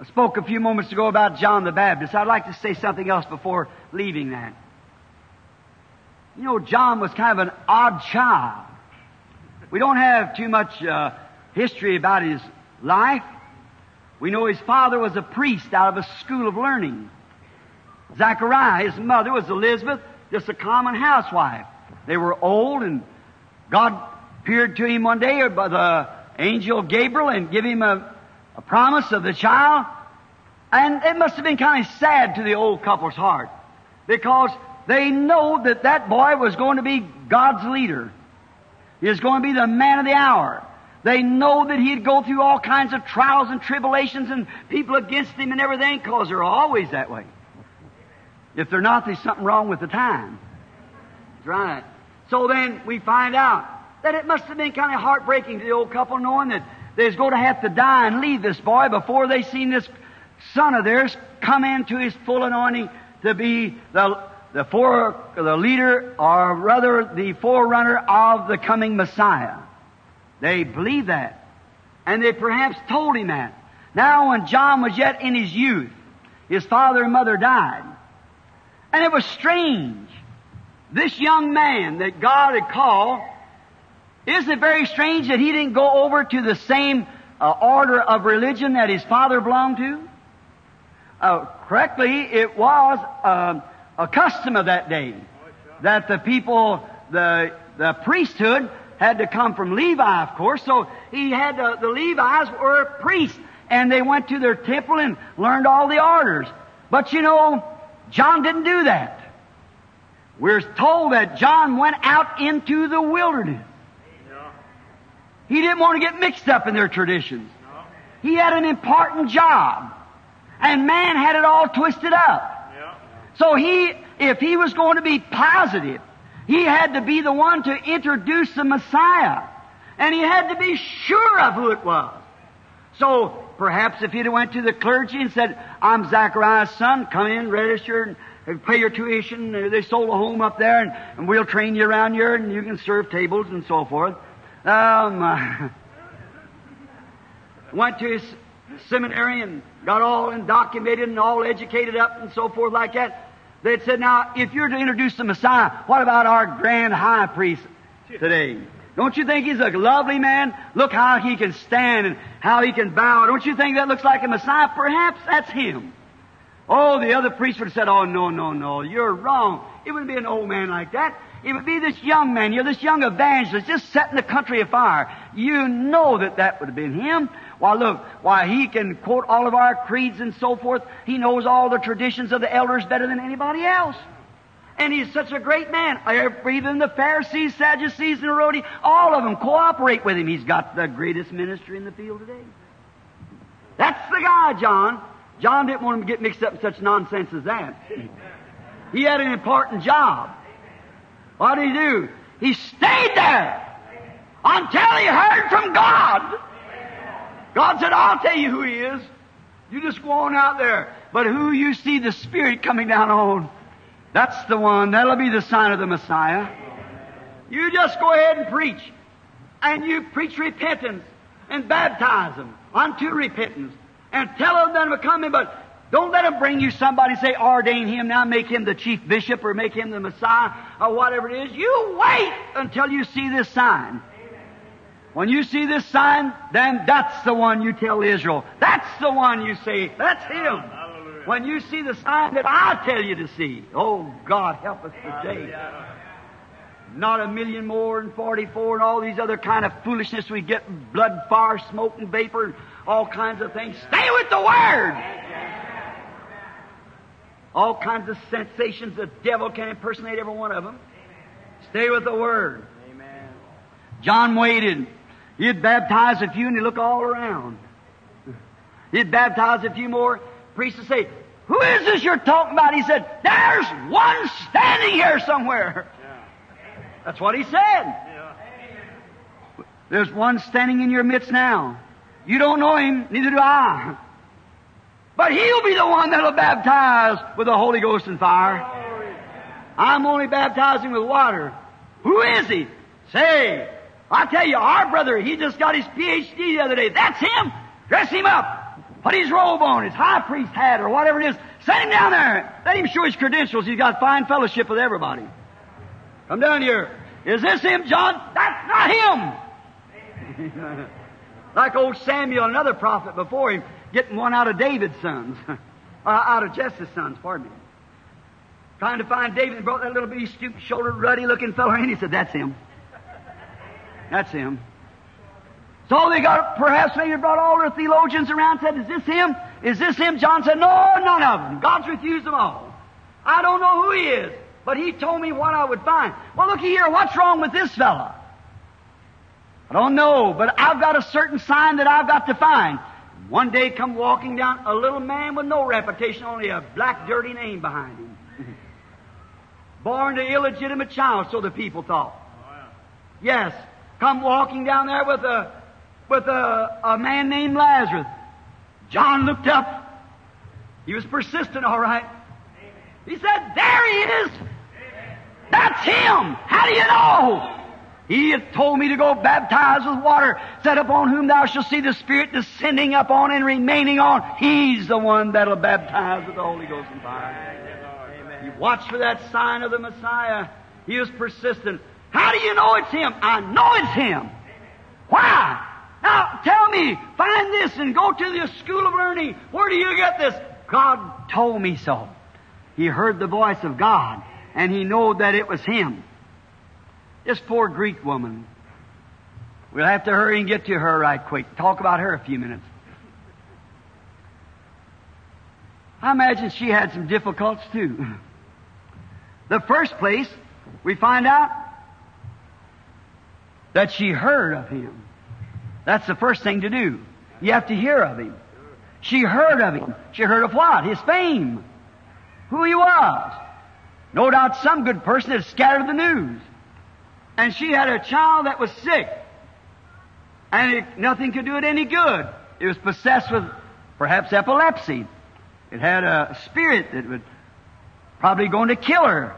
I spoke a few moments ago about John the Baptist. I'd like to say something else before leaving that. You know, John was kind of an odd child. We don't have too much uh, history about his life. We know his father was a priest out of a school of learning. Zachariah, his mother was Elizabeth, just a common housewife. They were old and God appeared to him one day by the angel Gabriel and gave him a, a promise of the child. And it must have been kind of sad to the old couple's heart because they know that that boy was going to be God's leader. Was going to be the man of the hour. They know that he'd go through all kinds of trials and tribulations and people against him and everything because they're always that way. If they're not, there's something wrong with the time. That's right. So then we find out that it must have been kind of heartbreaking to the old couple knowing that they was going to have to die and leave this boy before they seen this son of theirs come into his full anointing to be the, the, for, the leader or rather the forerunner of the coming Messiah. They believed that. And they perhaps told him that. Now when John was yet in his youth, his father and mother died. And it was strange. This young man that God had called, isn't it very strange that he didn't go over to the same uh, order of religion that his father belonged to? Uh, correctly, it was uh, a custom of that day that the people, the, the priesthood, had to come from Levi, of course. So he had to, the Levites were priests, and they went to their temple and learned all the orders. But you know, John didn't do that. We're told that John went out into the wilderness. He didn't want to get mixed up in their traditions. He had an important job. And man had it all twisted up. So he, if he was going to be positive, he had to be the one to introduce the Messiah. And he had to be sure of who it was. So perhaps if he'd went to the clergy and said, I'm Zachariah's son, come in, register, and pay your tuition. They sold a home up there, and, and we'll train you around here, and you can serve tables and so forth. Um, <laughs> went to his seminary and got all undocumented and all educated up and so forth like that. They said, now, if you're to introduce the Messiah, what about our grand high priest today? Don't you think he's a lovely man? Look how he can stand and how he can bow. Don't you think that looks like a Messiah? Perhaps that's him. Oh, the other priest would have said, Oh, no, no, no, you're wrong. It wouldn't be an old man like that. It would be this young man, you're this young evangelist just setting the country afire. You know that that would have been him. Why, look, why he can quote all of our creeds and so forth. He knows all the traditions of the elders better than anybody else. And he's such a great man. Even the Pharisees, Sadducees, and Herodians, all of them cooperate with him. He's got the greatest ministry in the field today. That's the guy, John. John didn't want him to get mixed up in such nonsense as that. He had an important job. What did he do? He stayed there until he heard from God. God said, I'll tell you who he is. You just go on out there. But who you see the Spirit coming down on, that's the one. That'll be the sign of the Messiah. You just go ahead and preach. And you preach repentance and baptize them unto repentance. And tell them that I'm coming, but don't let them bring you somebody say, ordain him now, make him the chief bishop or make him the Messiah or whatever it is. You wait until you see this sign. When you see this sign, then that's the one you tell Israel. That's the one you say, that's him. When you see the sign that I tell you to see. Oh, God, help us today. Not a million more and 44 and all these other kind of foolishness we get, blood, fire, smoke, and vapor, and all kinds of things. Stay with the Word! All kinds of sensations. The devil can impersonate every one of them. Stay with the Word. John waited. He'd baptize a few and he'd look all around. He'd baptize a few more. Priests would say, Who is this you're talking about? He said, There's one standing here somewhere. That's what he said. There's one standing in your midst now. You don't know him, neither do I. But he'll be the one that'll baptize with the Holy Ghost and fire. I'm only baptizing with water. Who is he? Say, I tell you, our brother, he just got his PhD the other day. That's him. Dress him up. Put his robe on, his high priest hat, or whatever it is. Send him down there. Let him show his credentials. He's got fine fellowship with everybody. Come down here. Is this him, John? That's not him. <laughs> like old Samuel, another prophet before him, getting one out of David's sons. <laughs> uh, out of Jesse's sons, pardon me. Trying to find David and brought that little bitty stoop shouldered, ruddy looking fellow in. He said, That's him. That's him. So they got, perhaps maybe brought all their theologians around and said, Is this him? Is this him? John said, No, none of them. God's refused them all. I don't know who he is, but he told me what I would find. Well, looky here, what's wrong with this fella? I don't know, but I've got a certain sign that I've got to find. One day come walking down a little man with no reputation, only a black dirty name behind him. <laughs> Born to illegitimate child, so the people thought. Oh, yes, come walking down there with a with a, a man named Lazarus. John looked up. He was persistent, all right. He said, There he is! That's him! How do you know? He had told me to go baptize with water, set upon whom thou shalt see the Spirit descending upon and remaining on. He's the one that'll baptize with the Holy Ghost and fire. He watched for that sign of the Messiah. He was persistent. How do you know it's him? I know it's him. Why? Now tell me, find this and go to the school of learning. Where do you get this? God told me so. He heard the voice of God and he knew that it was him. This poor Greek woman. We'll have to hurry and get to her right quick. Talk about her a few minutes. I imagine she had some difficulties too. <laughs> The first place, we find out that she heard of him. That's the first thing to do. You have to hear of him. She heard of him. She heard of what? His fame. Who he was. No doubt some good person had scattered the news. And she had a child that was sick. And it, nothing could do it any good. It was possessed with perhaps epilepsy. It had a spirit that would probably going to kill her,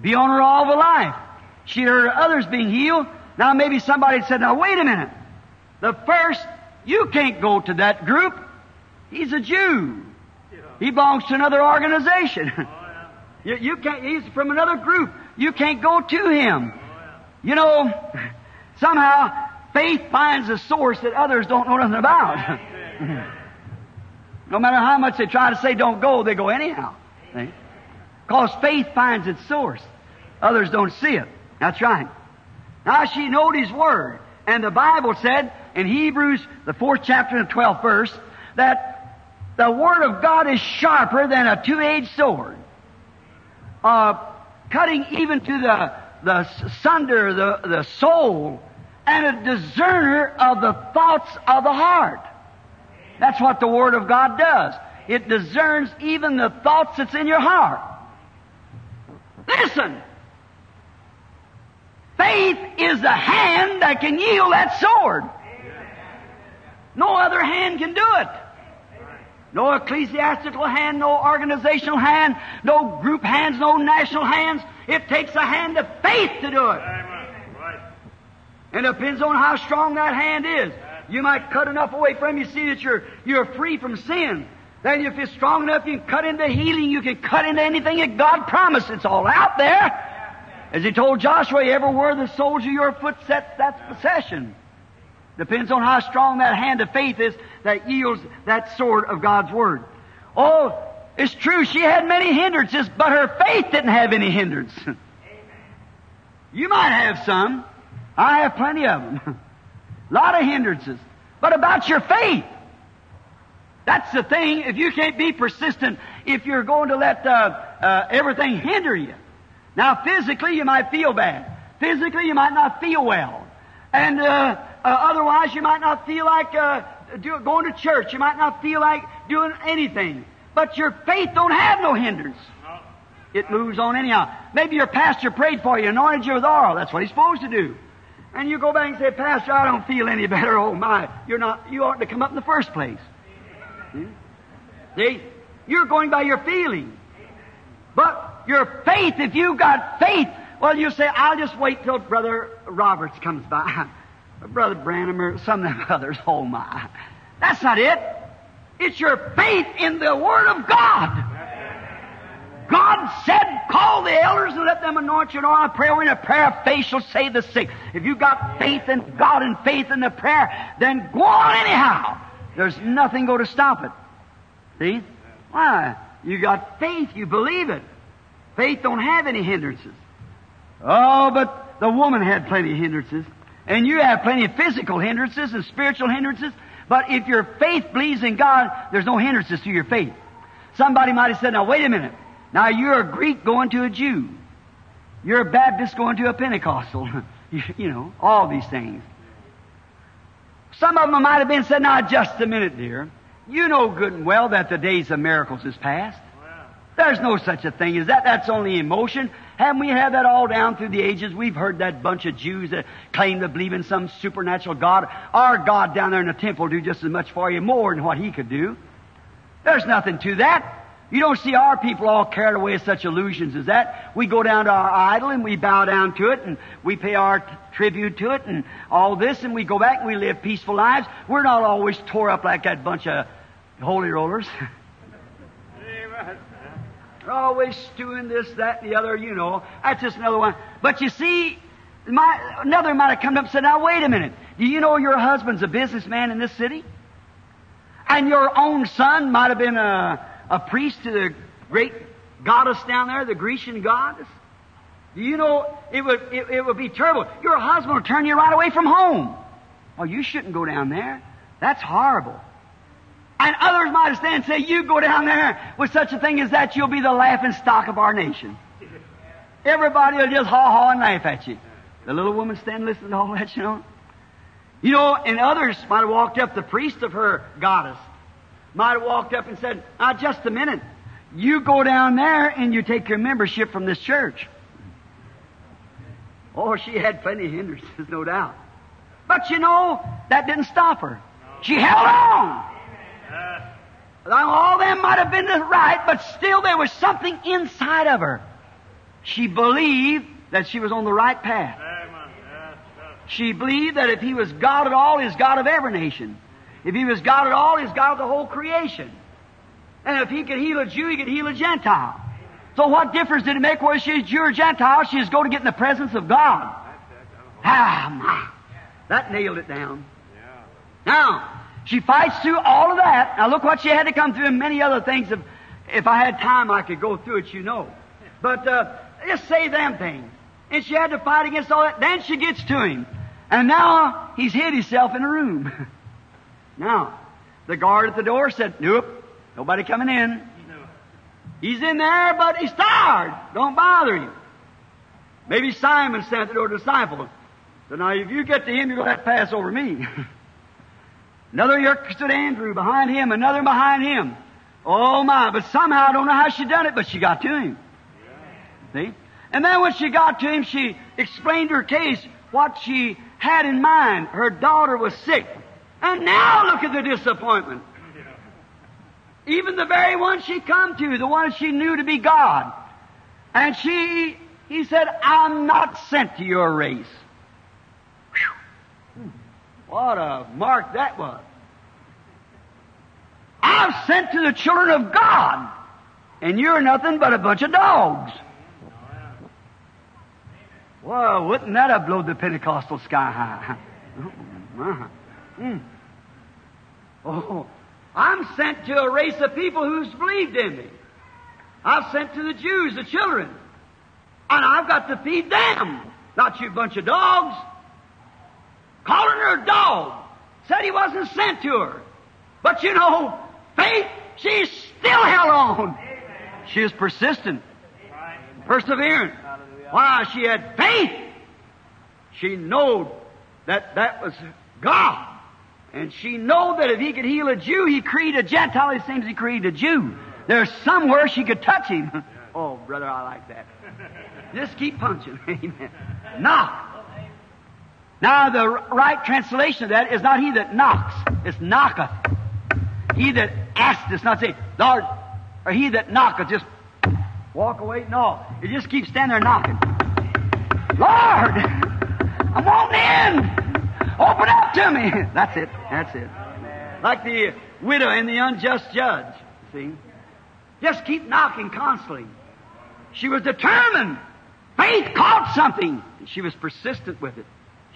be on her all the life. She heard others being healed. Now maybe somebody said, now wait a minute. The first, you can't go to that group. He's a Jew. He belongs to another organization. Oh, <laughs> you, you can't, he's from another group. You can't go to him. Oh, you know, somehow faith finds a source that others don't know nothing about. <laughs> no matter how much they try to say don't go, they go anyhow. Because faith finds its source. Others don't see it. That's right. Now she knowed his word. And the Bible said in Hebrews, the fourth chapter and twelfth verse, that the Word of God is sharper than a two-edged sword, uh, cutting even to the, the sunder, the, the soul, and a discerner of the thoughts of the heart. That's what the Word of God does. It discerns even the thoughts that's in your heart. Listen! Faith is the hand that can yield that sword. No other hand can do it. No ecclesiastical hand, no organizational hand, no group hands, no national hands. It takes a hand of faith to do it. And it depends on how strong that hand is. You might cut enough away from you, see that you're, you're free from sin. Then if it's strong enough, you can cut into healing, you can cut into anything that God promised. It's all out there. As he told Joshua, everywhere the soles of your foot sets, that's possession. Depends on how strong that hand of faith is that yields that sword of God's Word. Oh, it's true, she had many hindrances, but her faith didn't have any hindrance. <laughs> you might have some. I have plenty of them. A <laughs> lot of hindrances. But about your faith, that's the thing. If you can't be persistent, if you're going to let uh, uh, everything hinder you. Now, physically, you might feel bad. Physically, you might not feel well. And uh, uh otherwise, you might not feel like uh, do, going to church. You might not feel like doing anything. But your faith don't have no hindrance. It moves on anyhow. Maybe your pastor prayed for you, anointed you with oil. That's what he's supposed to do. And you go back and say, Pastor, I don't feel any better. Oh my, you're not, you ought to come up in the first place. Hmm? See? You're going by your feeling. But your faith, if you've got faith, well, you say, I'll just wait till Brother Roberts comes by. <laughs> Brother Branham or some of them others. Oh my. That's not it. It's your faith in the Word of God. God said, call the elders and let them anoint you and all prayer. In a prayer of faith shall save the sick. If you've got faith in God and faith in the prayer, then go on anyhow. There's nothing going to stop it. See? Why? You got faith. You believe it. Faith don't have any hindrances. Oh, but the woman had plenty of hindrances. And you have plenty of physical hindrances and spiritual hindrances. But if your faith believes in God, there's no hindrances to your faith. Somebody might have said, now wait a minute. Now you're a Greek going to a Jew. You're a Baptist going to a Pentecostal. <laughs> you, you know, all these things. Some of them might have been said, now just a minute, dear. You know good and well that the days of miracles is past. There's no such a thing as that. That's only emotion. Haven't we had that all down through the ages? We've heard that bunch of Jews that claim to believe in some supernatural God. Our God down there in the temple do just as much for you, more than what He could do. There's nothing to that. You don't see our people all carried away with such illusions as that. We go down to our idol and we bow down to it and we pay our t- tribute to it and all this and we go back and we live peaceful lives. We're not always tore up like that bunch of holy rollers. <laughs> They're always stewing this, that, and the other, you know. That's just another one. But you see, my, another might have come up and said, now wait a minute. Do you know your husband's a businessman in this city? And your own son might have been a, a priest to the great goddess down there, the Grecian goddess? Do you know it would it, it would be terrible? Your husband will turn you right away from home. Well, you shouldn't go down there. That's horrible. And others might have stand and say, You go down there with such a thing as that, you'll be the laughing stock of our nation. Everybody will just haw haw and laugh at you. The little woman standing listening to all that, you know. You know, and others might have walked up, the priest of her goddess, might have walked up and said, ah, just a minute. You go down there and you take your membership from this church. Oh, she had plenty of hindrances, no doubt. But you know, that didn't stop her. She held on. All them might have been right, but still there was something inside of her. She believed that she was on the right path. She believed that if he was God at all, he's God of every nation. If he was God at all, he's God of the whole creation. And if he could heal a Jew, he could heal a Gentile. So what difference did it make whether she's Jew or Gentile? She's going to get in the presence of God. Ah, my. That nailed it down. Now, she fights through all of that. Now look what she had to come through and many other things. If, I had time, I could go through it, you know. But uh, just say them things. And she had to fight against all that. Then she gets to him. And now he's hid himself in a room. <laughs> now, the guard at the door said, Nope, nobody coming in. He's in there, but he's tired. Don't bother him. Maybe Simon sent the door disciple. So now if you get to him, you're going to have to pass over me. <laughs> another year stood Andrew behind him, another behind him. Oh my, but somehow I don't know how she done it, but she got to him. See? And then when she got to him, she explained her case, what she had in mind. Her daughter was sick. And now look at the disappointment. Even the very one she come to, the one she knew to be God. And she, he said, I'm not sent to your race. What a mark that was. I'm sent to the children of God. And you're nothing but a bunch of dogs. Well, wouldn't that have blown the Pentecostal sky high? Oh, <laughs> oh, I'm sent to a race of people who's believed in me. I've sent to the Jews, the children. And I've got to feed them, not you bunch of dogs. Calling her a dog. Said he wasn't sent to her. But you know, faith, she still held on. She is persistent, perseverant. Why? She had faith. She knowed that that was God. And she know that if he could heal a Jew, he created a Gentile. the same as he created a Jew. There's somewhere she could touch him. <laughs> oh, brother, I like that. <laughs> Just keep punching. <laughs> Amen. Knock. Now, the right translation of that is not he that knocks, it's knocketh. He that asketh, it's not saying, Lord, or he that knocketh, just walk away. No, it just keeps standing there knocking. Lord, I'm wanting in. Open up to me. <laughs> That's it. That's it. Like the widow and the unjust judge. See? Just keep knocking constantly. She was determined. Faith caught something. She was persistent with it.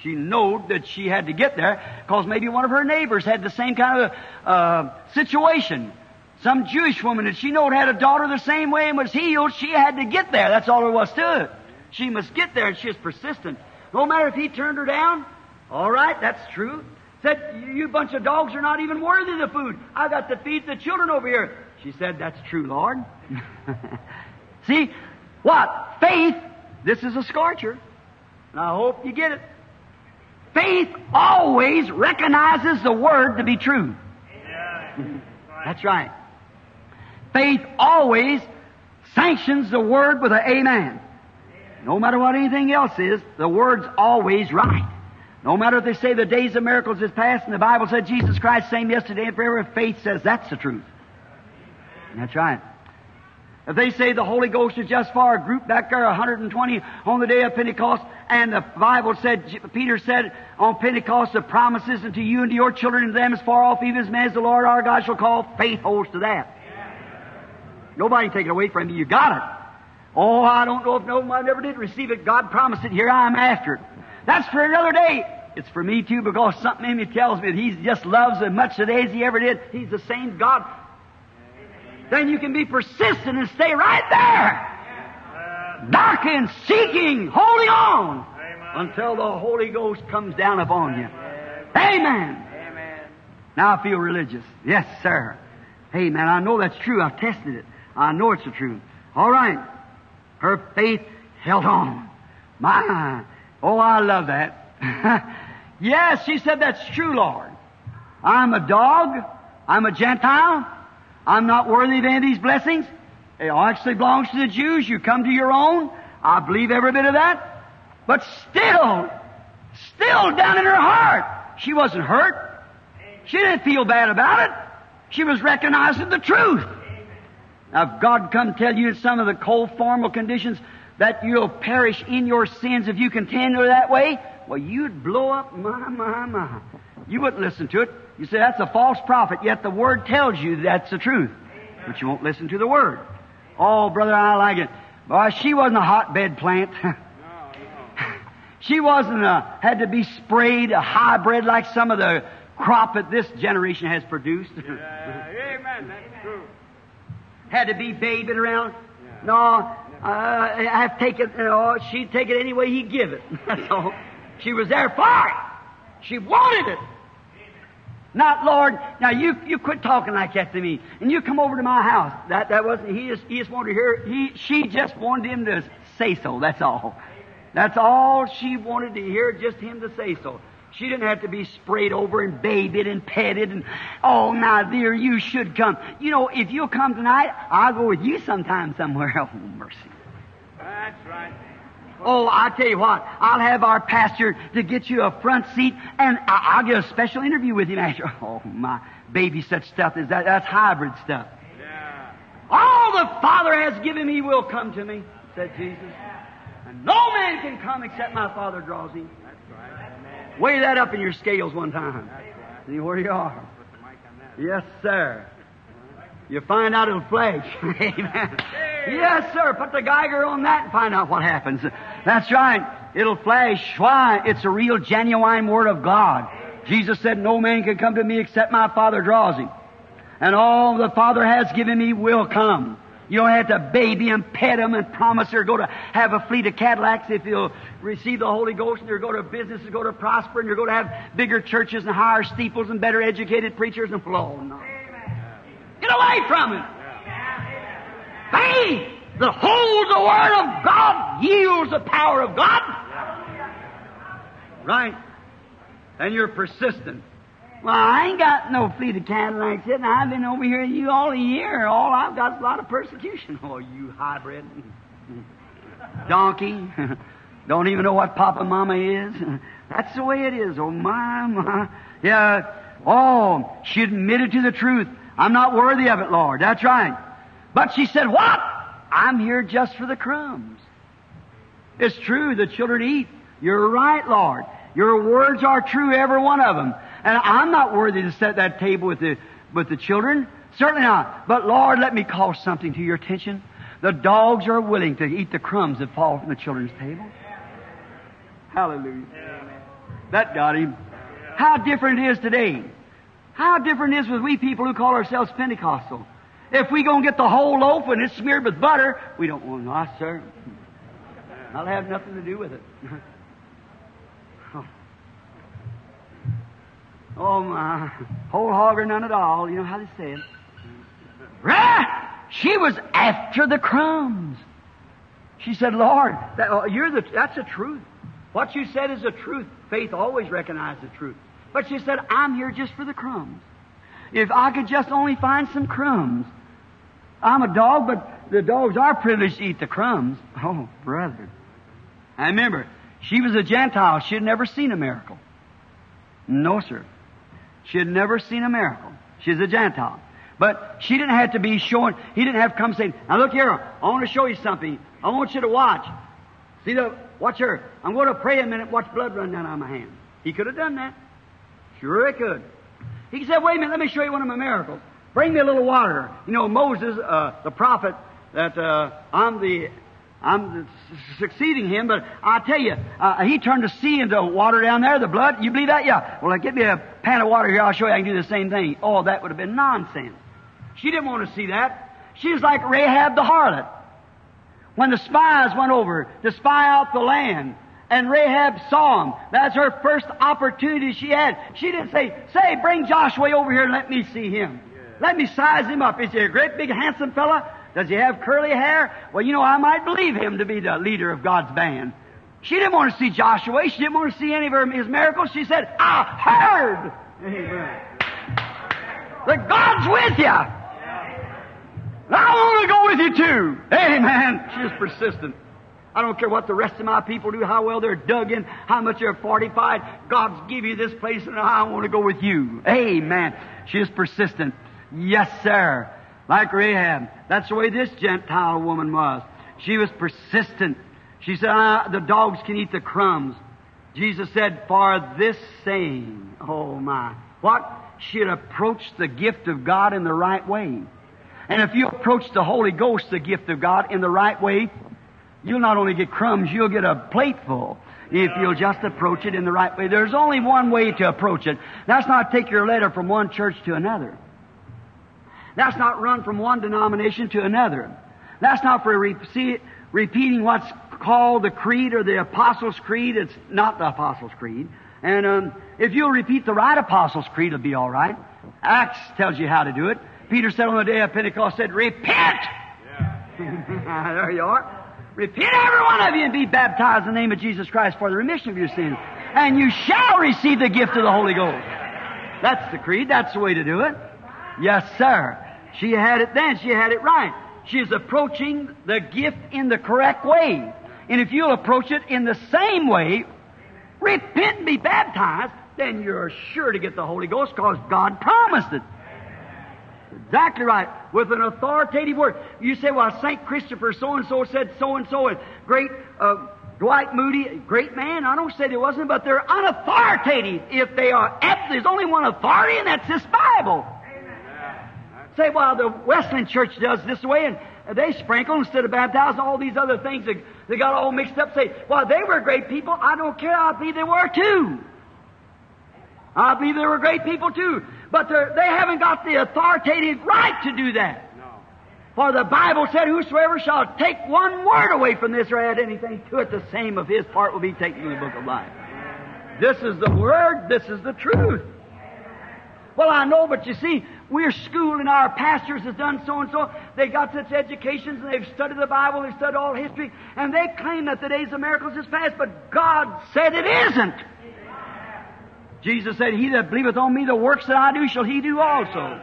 She knew that she had to get there because maybe one of her neighbors had the same kind of uh, situation. Some Jewish woman that she knowed had a daughter the same way and was healed. She had to get there. That's all there was to it. She must get there, and she was persistent. No matter if he turned her down, all right, that's true. Said, you bunch of dogs are not even worthy of the food. I've got to feed the children over here. She said, that's true, Lord. <laughs> See, what? Faith, this is a scorcher. And I hope you get it. Faith always recognizes the word to be true. That's right. Faith always sanctions the word with an amen. No matter what anything else is, the word's always right. No matter if they say the days of miracles is past and the Bible said Jesus Christ same yesterday and forever, faith says that's the truth. That's right. If they say the Holy Ghost is just for a group back there, 120 on the day of Pentecost, and the Bible said, Peter said on Pentecost, the promises unto you and to your children and to them as far off even as men as the Lord our God shall call, faith holds to that. Nobody can take it away from you. You got it. Oh, I don't know if nobody ever did receive it. God promised it. Here I am after it. That's for another day. It's for me too because something in me tells me that He just loves as much today as He ever did. He's the same God. Then you can be persistent and stay right there. Knocking, seeking, holding on until the Holy Ghost comes down upon you. Amen. Amen. Now I feel religious. Yes, sir. Hey, man, I know that's true. I've tested it. I know it's the truth. All right. Her faith held on. My, oh, I love that. <laughs> yes, she said, that's true, Lord. I'm a dog. I'm a Gentile. I'm not worthy of any of these blessings. It actually belongs to the Jews. You come to your own. I believe every bit of that. But still, still down in her heart, she wasn't hurt. She didn't feel bad about it. She was recognizing the truth. Now, if God come tell you some of the cold formal conditions that you'll perish in your sins if you continue that way, well, you'd blow up, my, my, my. You wouldn't listen to it. You say that's a false prophet, yet the Word tells you that's the truth. But you won't listen to the Word. Oh, brother, I like it. Boy, she wasn't a hotbed plant. <laughs> she wasn't a, had to be sprayed a hybrid like some of the crop that this generation has produced. yeah, Amen. That's true. had to be babied around. No, uh, I have taken, you know, she'd take it any way he'd give it. <laughs> That's all. She was there for it. She wanted it. Not, Lord, now you, you quit talking like that to me. And you come over to my house. That, that wasn't, he just, he just wanted to hear, he, she just wanted him to say so. That's all. That's all she wanted to hear, just him to say so. She didn't have to be sprayed over and babied and petted and, oh, now dear, you should come. You know, if you'll come tonight, I'll go with you sometime somewhere. <laughs> Oh, mercy. That's right. Oh, I tell you what, I'll have our pastor to get you a front seat, and I- I'll get a special interview with him after. <laughs> Oh, my baby, such stuff is that. That's hybrid stuff. Yeah. All the Father has given me will come to me, said Jesus. And no man can come except my Father draws him. That's right. Weigh that up in your scales one time. That's right. See where you are. Put the mic on that. Yes, sir. You find out it'll flash. <laughs> Amen. Yes, sir. Put the Geiger on that and find out what happens. That's right. It'll flash. Why? It's a real, genuine Word of God. Jesus said, No man can come to me except my Father draws him. And all the Father has given me will come. You don't have to baby him, pet him, and promise her go to have a fleet of Cadillacs if you'll receive the Holy Ghost, and you'll go to business and go to prosper, and you're going to have bigger churches and higher steeples and better educated preachers and flow. No. Get away from him. Faith that holds the Word of God yields the power of God. Right. And you're persistent. Well, I ain't got no fleet of Cadillacs yet, and I've been over here with you all a year. All I've got is a lot of persecution. <laughs> Oh, you hybrid. Donkey. <laughs> Don't even know what Papa and Mama is. <laughs> That's the way it is. Oh, my, my. Yeah. Oh, she admitted to the truth. I'm not worthy of it, Lord. That's right. But she said, What? I'm here just for the crumbs. It's true, the children eat. You're right, Lord. Your words are true, every one of them. And I'm not worthy to set that table with the, with the children. Certainly not. But Lord, let me call something to your attention. The dogs are willing to eat the crumbs that fall from the children's table. Hallelujah. That got him. How different it is today. How different it is with we people who call ourselves Pentecostal. If we gonna get the whole loaf and it's smeared with butter, we don't want no, sir. <laughs> I'll have nothing to do with it. <laughs> oh my, whole hog or none at all. You know how they say it. Right? She was after the crumbs. She said, "Lord, that, oh, you're the that's the truth. What you said is the truth. Faith always recognizes the truth." But she said, "I'm here just for the crumbs. If I could just only find some crumbs." I'm a dog, but the dogs are privileged to eat the crumbs. <laughs> Oh, brother. I remember, she was a Gentile. She had never seen a miracle. No, sir. She had never seen a miracle. She's a Gentile. But she didn't have to be showing, he didn't have to come saying, now look here, I want to show you something. I want you to watch. See the, watch her. I'm going to pray a minute, watch blood run down on my hand. He could have done that. Sure he could. He said, wait a minute, let me show you one of my miracles. Bring me a little water. You know, Moses, uh, the prophet, that uh, I'm the I'm succeeding him, but I tell you, uh, he turned the sea into water down there, the blood. You believe that? Yeah. Well, get me a pan of water here. I'll show you I can do the same thing. Oh, that would have been nonsense. She didn't want to see that. She was like Rahab the harlot. When the spies went over to spy out the land, and Rahab saw him. That's her first opportunity she had. She didn't say, say, bring Joshua over here and let me see him. Let me size him up. Is he a great big handsome fella? Does he have curly hair? Well, you know, I might believe him to be the leader of God's band. She didn't want to see Joshua. She didn't want to see any of her, his miracles. She said, I heard. Amen. That God's with you. I want to go with you too. Amen. She was persistent. I don't care what the rest of my people do, how well they're dug in, how much they're fortified. God's give you this place and I want to go with you. Amen. She is persistent. Yes, sir. Like Rahab. That's the way this Gentile woman was. She was persistent. She said, ah, the dogs can eat the crumbs. Jesus said, for this saying, oh my, what? She had approached the gift of God in the right way. And if you approach the Holy Ghost, the gift of God, in the right way, you'll not only get crumbs, you'll get a plateful if you'll just approach it in the right way. There's only one way to approach it. That's not take your letter from one church to another. That's not run from one denomination to another. That's not for re- repeating what's called the creed or the Apostles' Creed. It's not the Apostles' Creed. And um, if you'll repeat the right Apostles' Creed, it'll be all right. Acts tells you how to do it. Peter said on the day of Pentecost, said, Repent! <laughs> there you are. Repent, every one of you, and be baptized in the name of Jesus Christ for the remission of your sins. And you shall receive the gift of the Holy Ghost. That's the creed. That's the way to do it. Yes, sir. She had it then. She had it right. She is approaching the gift in the correct way. And if you'll approach it in the same way, repent and be baptized, then you're sure to get the Holy Ghost because God promised it. Exactly right. With an authoritative word. You say, well, St. Christopher so and so said so and so, and great uh, Dwight Moody, great man. I don't say there wasn't, but they're unauthoritative. If they are, there's only one authority, and that's this Bible. Say, well, the Wesleyan Church does this way, and they sprinkle instead of baptize all these other things. They, they got all mixed up. Say, well, they were great people. I don't care. I believe they were too. I believe they were great people too. But they haven't got the authoritative right to do that. No. For the Bible said, Whosoever shall take one word away from this or add anything to it, the same of his part will be taken from the book of life. This is the Word, this is the truth. Well, I know, but you see, we're schooled schooling our pastors has done so and so. They got such educations and they've studied the Bible, they've studied all history, and they claim that the days of miracles is past, but God said it isn't. Jesus said, He that believeth on me, the works that I do shall he do also.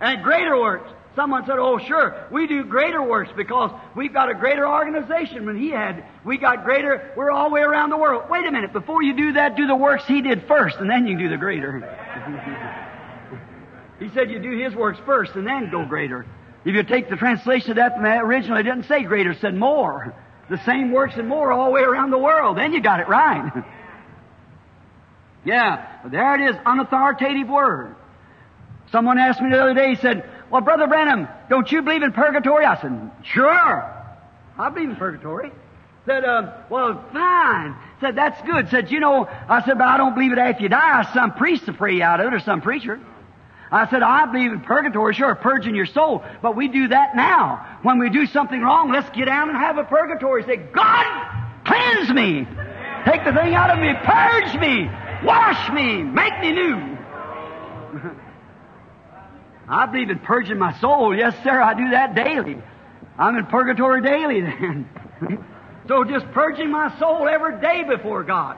And greater works. Someone said, Oh, sure, we do greater works because we've got a greater organization than he had. We got greater, we're all the way around the world. Wait a minute, before you do that, do the works he did first, and then you do the greater. <laughs> he said you do his works first and then go greater. If you take the translation of that from the original, it didn't say greater, it said more. The same works and more all the way around the world. Then you got it right. <laughs> yeah, there it is, unauthoritative word. Someone asked me the other day, he said, Well, Brother Branham, don't you believe in purgatory? I said, Sure. I believe in purgatory. Said, uh, well, fine. Said, that's good. Said, you know, I said, but I don't believe it after you die. Some priest to pray out of it or some preacher. I said, I believe in purgatory, sure, purging your soul, but we do that now. When we do something wrong, let's get down and have a purgatory. Say, God, cleanse me. Take the thing out of me, purge me, wash me, make me new. I believe in purging my soul. Yes, sir, I do that daily. I'm in purgatory daily then. <laughs> so just purging my soul every day before God.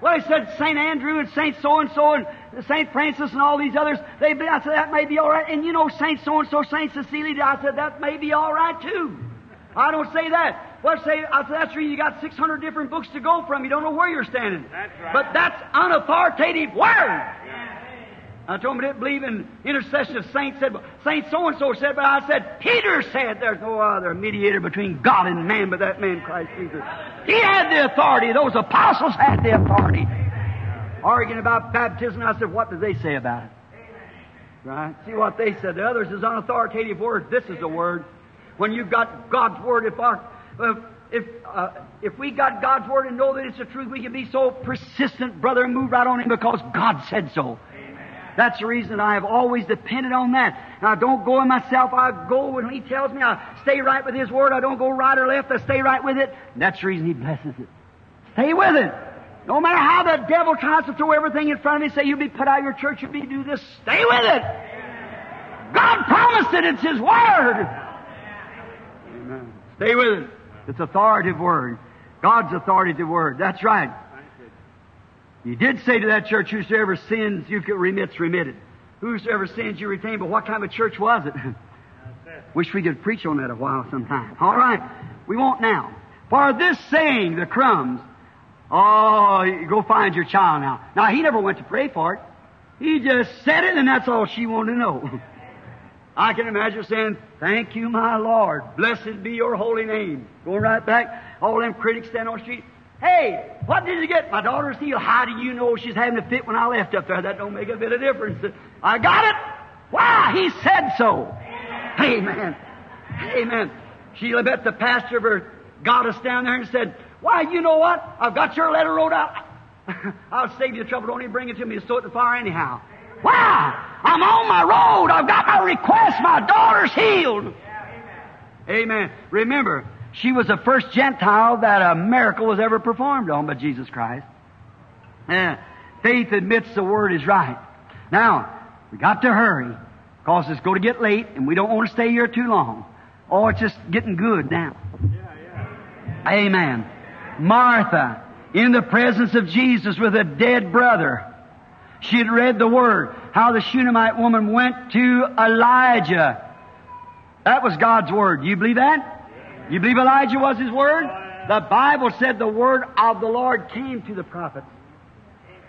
Well, he said St. Andrew and St. So-and-so and St. Francis and all these others, they, I said, that may be all right. And you know St. So-and-so, St. Cecilia, I said, that may be all right too. I don't say that. Well, say, I said, that's true. You got 600 different books to go from. You don't know where you're standing. That's right. But that's unauthoritative word. I told him I didn't believe in intercession of saints. Said Saint so and so said, but I said Peter said there's no other mediator between God and man but that man Christ Jesus. He had the authority. Those apostles had the authority. Arguing about baptism, I said, what did they say about it? Right? See what they said. The others is unauthoritative word. This is the word. When you've got God's word, if our if uh, if we got God's word and know that it's the truth, we can be so persistent, brother, and move right on in because God said so. That's the reason I have always depended on that. I don't go in myself. I go when He tells me. I stay right with His Word. I don't go right or left. I stay right with it. And that's the reason He blesses it. Stay with it. No matter how the devil tries to throw everything in front of me, say you'll be put out of your church, you'll be do this. Stay with it. God promised it. It's His Word. Amen. Stay with it. It's authoritative Word. God's authoritative Word. That's right. He did say to that church, Whosoever sins you remit's remitted. Whosoever sins you retain. But what kind of church was it? <laughs> Wish we could preach on that a while sometime. All right. We won't now. For this saying, the crumbs, oh, go find your child now. Now, he never went to pray for it. He just said it, and that's all she wanted to know. <laughs> I can imagine saying, Thank you, my Lord. Blessed be your holy name. Going right back. All them critics stand on the street. Hey, what did you get? My daughter's healed. How do you know she's having a fit when I left up there? That don't make a bit of difference. I got it. Why? He said so. Amen. Amen. Sheila bet the pastor of her us down there and said, Why, you know what? I've got your letter wrote out. <laughs> I'll save you the trouble. Don't even bring it to me to stow it in the fire anyhow. Why? I'm on my road. I've got my request. My daughter's healed. Amen. Remember, she was the first Gentile that a miracle was ever performed on by Jesus Christ. Uh, faith admits the word is right. Now, we got to hurry, because it's going to get late, and we don't want to stay here too long. Oh, it's just getting good now. Yeah, yeah. Amen. Martha, in the presence of Jesus with a dead brother. She had read the word, how the Shunammite woman went to Elijah. That was God's word. You believe that? You believe Elijah was his word? The Bible said the word of the Lord came to the prophets.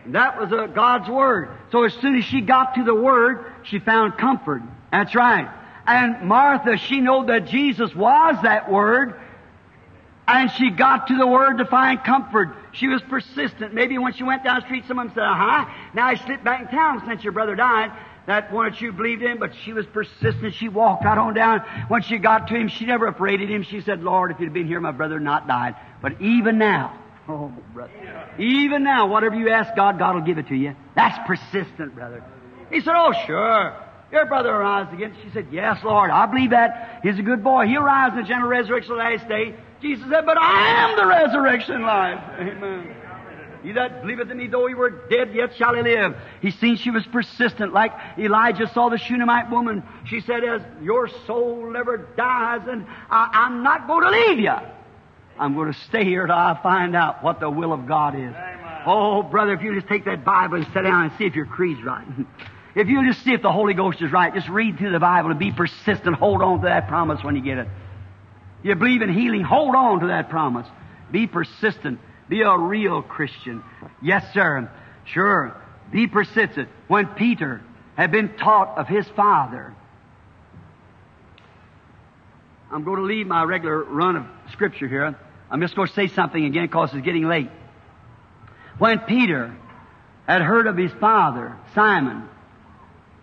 That was uh, God's word. So as soon as she got to the word, she found comfort. That's right. And Martha, she knew that Jesus was that word, and she got to the Word to find comfort. She was persistent. Maybe when she went down the street, someone said, uh-huh, now I slipped back in town since your brother died. That one that you believed in, but she was persistent. She walked right on down. When she got to him, she never upbraided him. She said, Lord, if you'd been here, my brother not died. But even now, <laughs> oh, brother, even now, whatever you ask God, God will give it to you. That's persistent, brother. He said, oh, sure. Your brother will rise again. She said, Yes, Lord, I believe that. He's a good boy. He'll rise in the general resurrection of the last day. Jesus said, But I am the resurrection and life. Amen. He that believeth in me, though he were dead, yet shall he live. He seen she was persistent, like Elijah saw the Shunammite woman. She said, As your soul never dies, and I, I'm not going to leave you. I'm going to stay here till I find out what the will of God is. Oh, brother, if you just take that Bible and sit down and see if your creed's right. <laughs> If you just see if the Holy Ghost is right, just read through the Bible and be persistent. Hold on to that promise when you get it. You believe in healing, hold on to that promise. Be persistent. Be a real Christian. Yes, sir. Sure. Be persistent. When Peter had been taught of his father, I'm going to leave my regular run of scripture here. I'm just going to say something again because it's getting late. When Peter had heard of his father, Simon,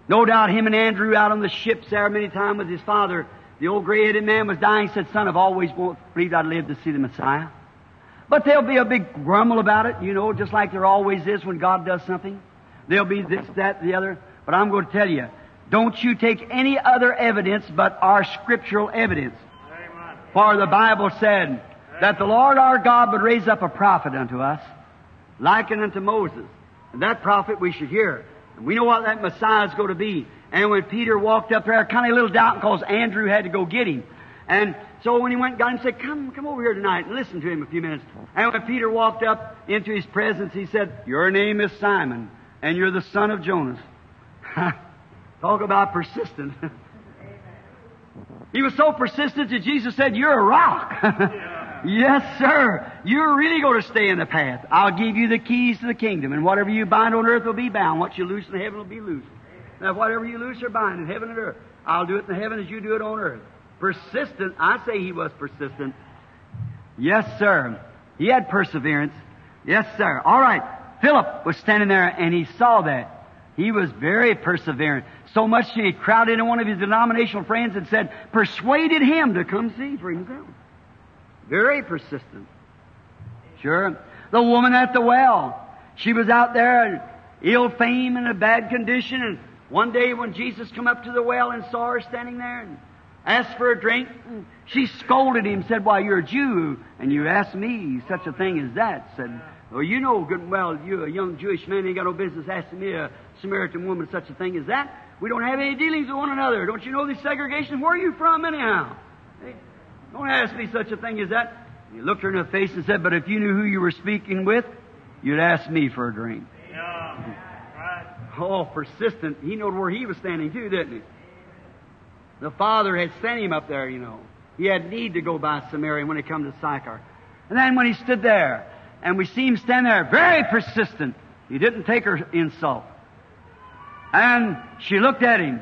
no doubt him and Andrew out on the ships there many times with his father, the old gray-headed man was dying, said, Son, I've always believed I'd live to see the Messiah. But there'll be a big grumble about it, you know, just like there always is when God does something. There'll be this, that, the other. But I'm going to tell you, don't you take any other evidence but our scriptural evidence. Amen. For the Bible said that the Lord our God would raise up a prophet unto us, likened unto Moses. And that prophet we should hear. And we know what that Messiah is going to be. And when Peter walked up there, kind of a little doubt because Andrew had to go get him. And so when he went got him, said, come, come over here tonight and listen to him a few minutes. And when Peter walked up into his presence, he said, Your name is Simon, and you're the son of Jonas. <laughs> Talk about persistent. he was so persistent that Jesus said, You're a rock. <laughs> yes, sir. You're really going to stay in the path. I'll give you the keys to the kingdom, and whatever you bind on earth will be bound. What you loose in heaven will be loose. Now, whatever you loose or bind in heaven and earth, I'll do it in heaven as you do it on earth. Persistent. I say he was persistent. Yes, sir. He had perseverance. Yes, sir. All right. Philip was standing there and he saw that. He was very perseverant. So much that he crowded in one of his denominational friends and said, persuaded him to come see for himself. Very persistent. Sure. The woman at the well. She was out there in ill fame and a bad condition and one day when Jesus come up to the well and saw her standing there and asked for a drink, she scolded him, said, Why, you're a Jew, and you ask me such a thing as that. Said, Well, you know good and well, you're a young Jewish man, ain't got no business asking me, a Samaritan woman, such a thing as that. We don't have any dealings with one another. Don't you know this segregation? Where are you from, anyhow? Hey, don't ask me such a thing as that. He looked her in the face and said, But if you knew who you were speaking with, you'd ask me for a drink. Yeah. Oh, persistent. He knew where he was standing too, didn't he? The Father had sent him up there, you know. He had need to go by Samaria when he come to Sychar. And then when he stood there, and we see him stand there, very persistent, he didn't take her insult. And she looked at him.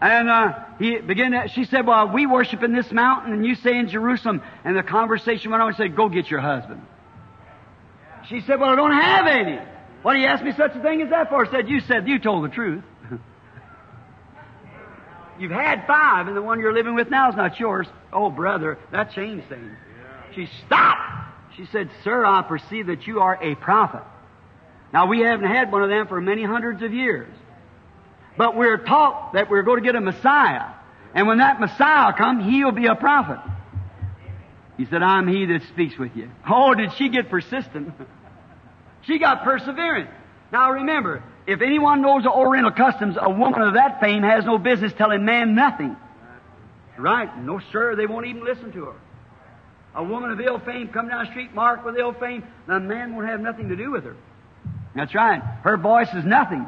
And uh, he began to, she said, Well, we worship in this mountain, and you say in Jerusalem. And the conversation went on and said, Go get your husband. She said, Well, I don't have any. What do you ask me such a thing as that for? I said, You said you told the truth. <laughs> You've had five, and the one you're living with now is not yours. Oh, brother, that changed things. She stopped. She said, Sir, I perceive that you are a prophet. Now, we haven't had one of them for many hundreds of years. But we're taught that we're going to get a Messiah. And when that Messiah comes, he'll be a prophet. He said, I'm he that speaks with you. Oh, did she get persistent? <laughs> She got perseverance. Now remember, if anyone knows the Oriental customs, a woman of that fame has no business telling man nothing. Right? No, sir, they won't even listen to her. A woman of ill fame come down the street marked with ill fame, the man won't have nothing to do with her. That's right. Her voice is nothing.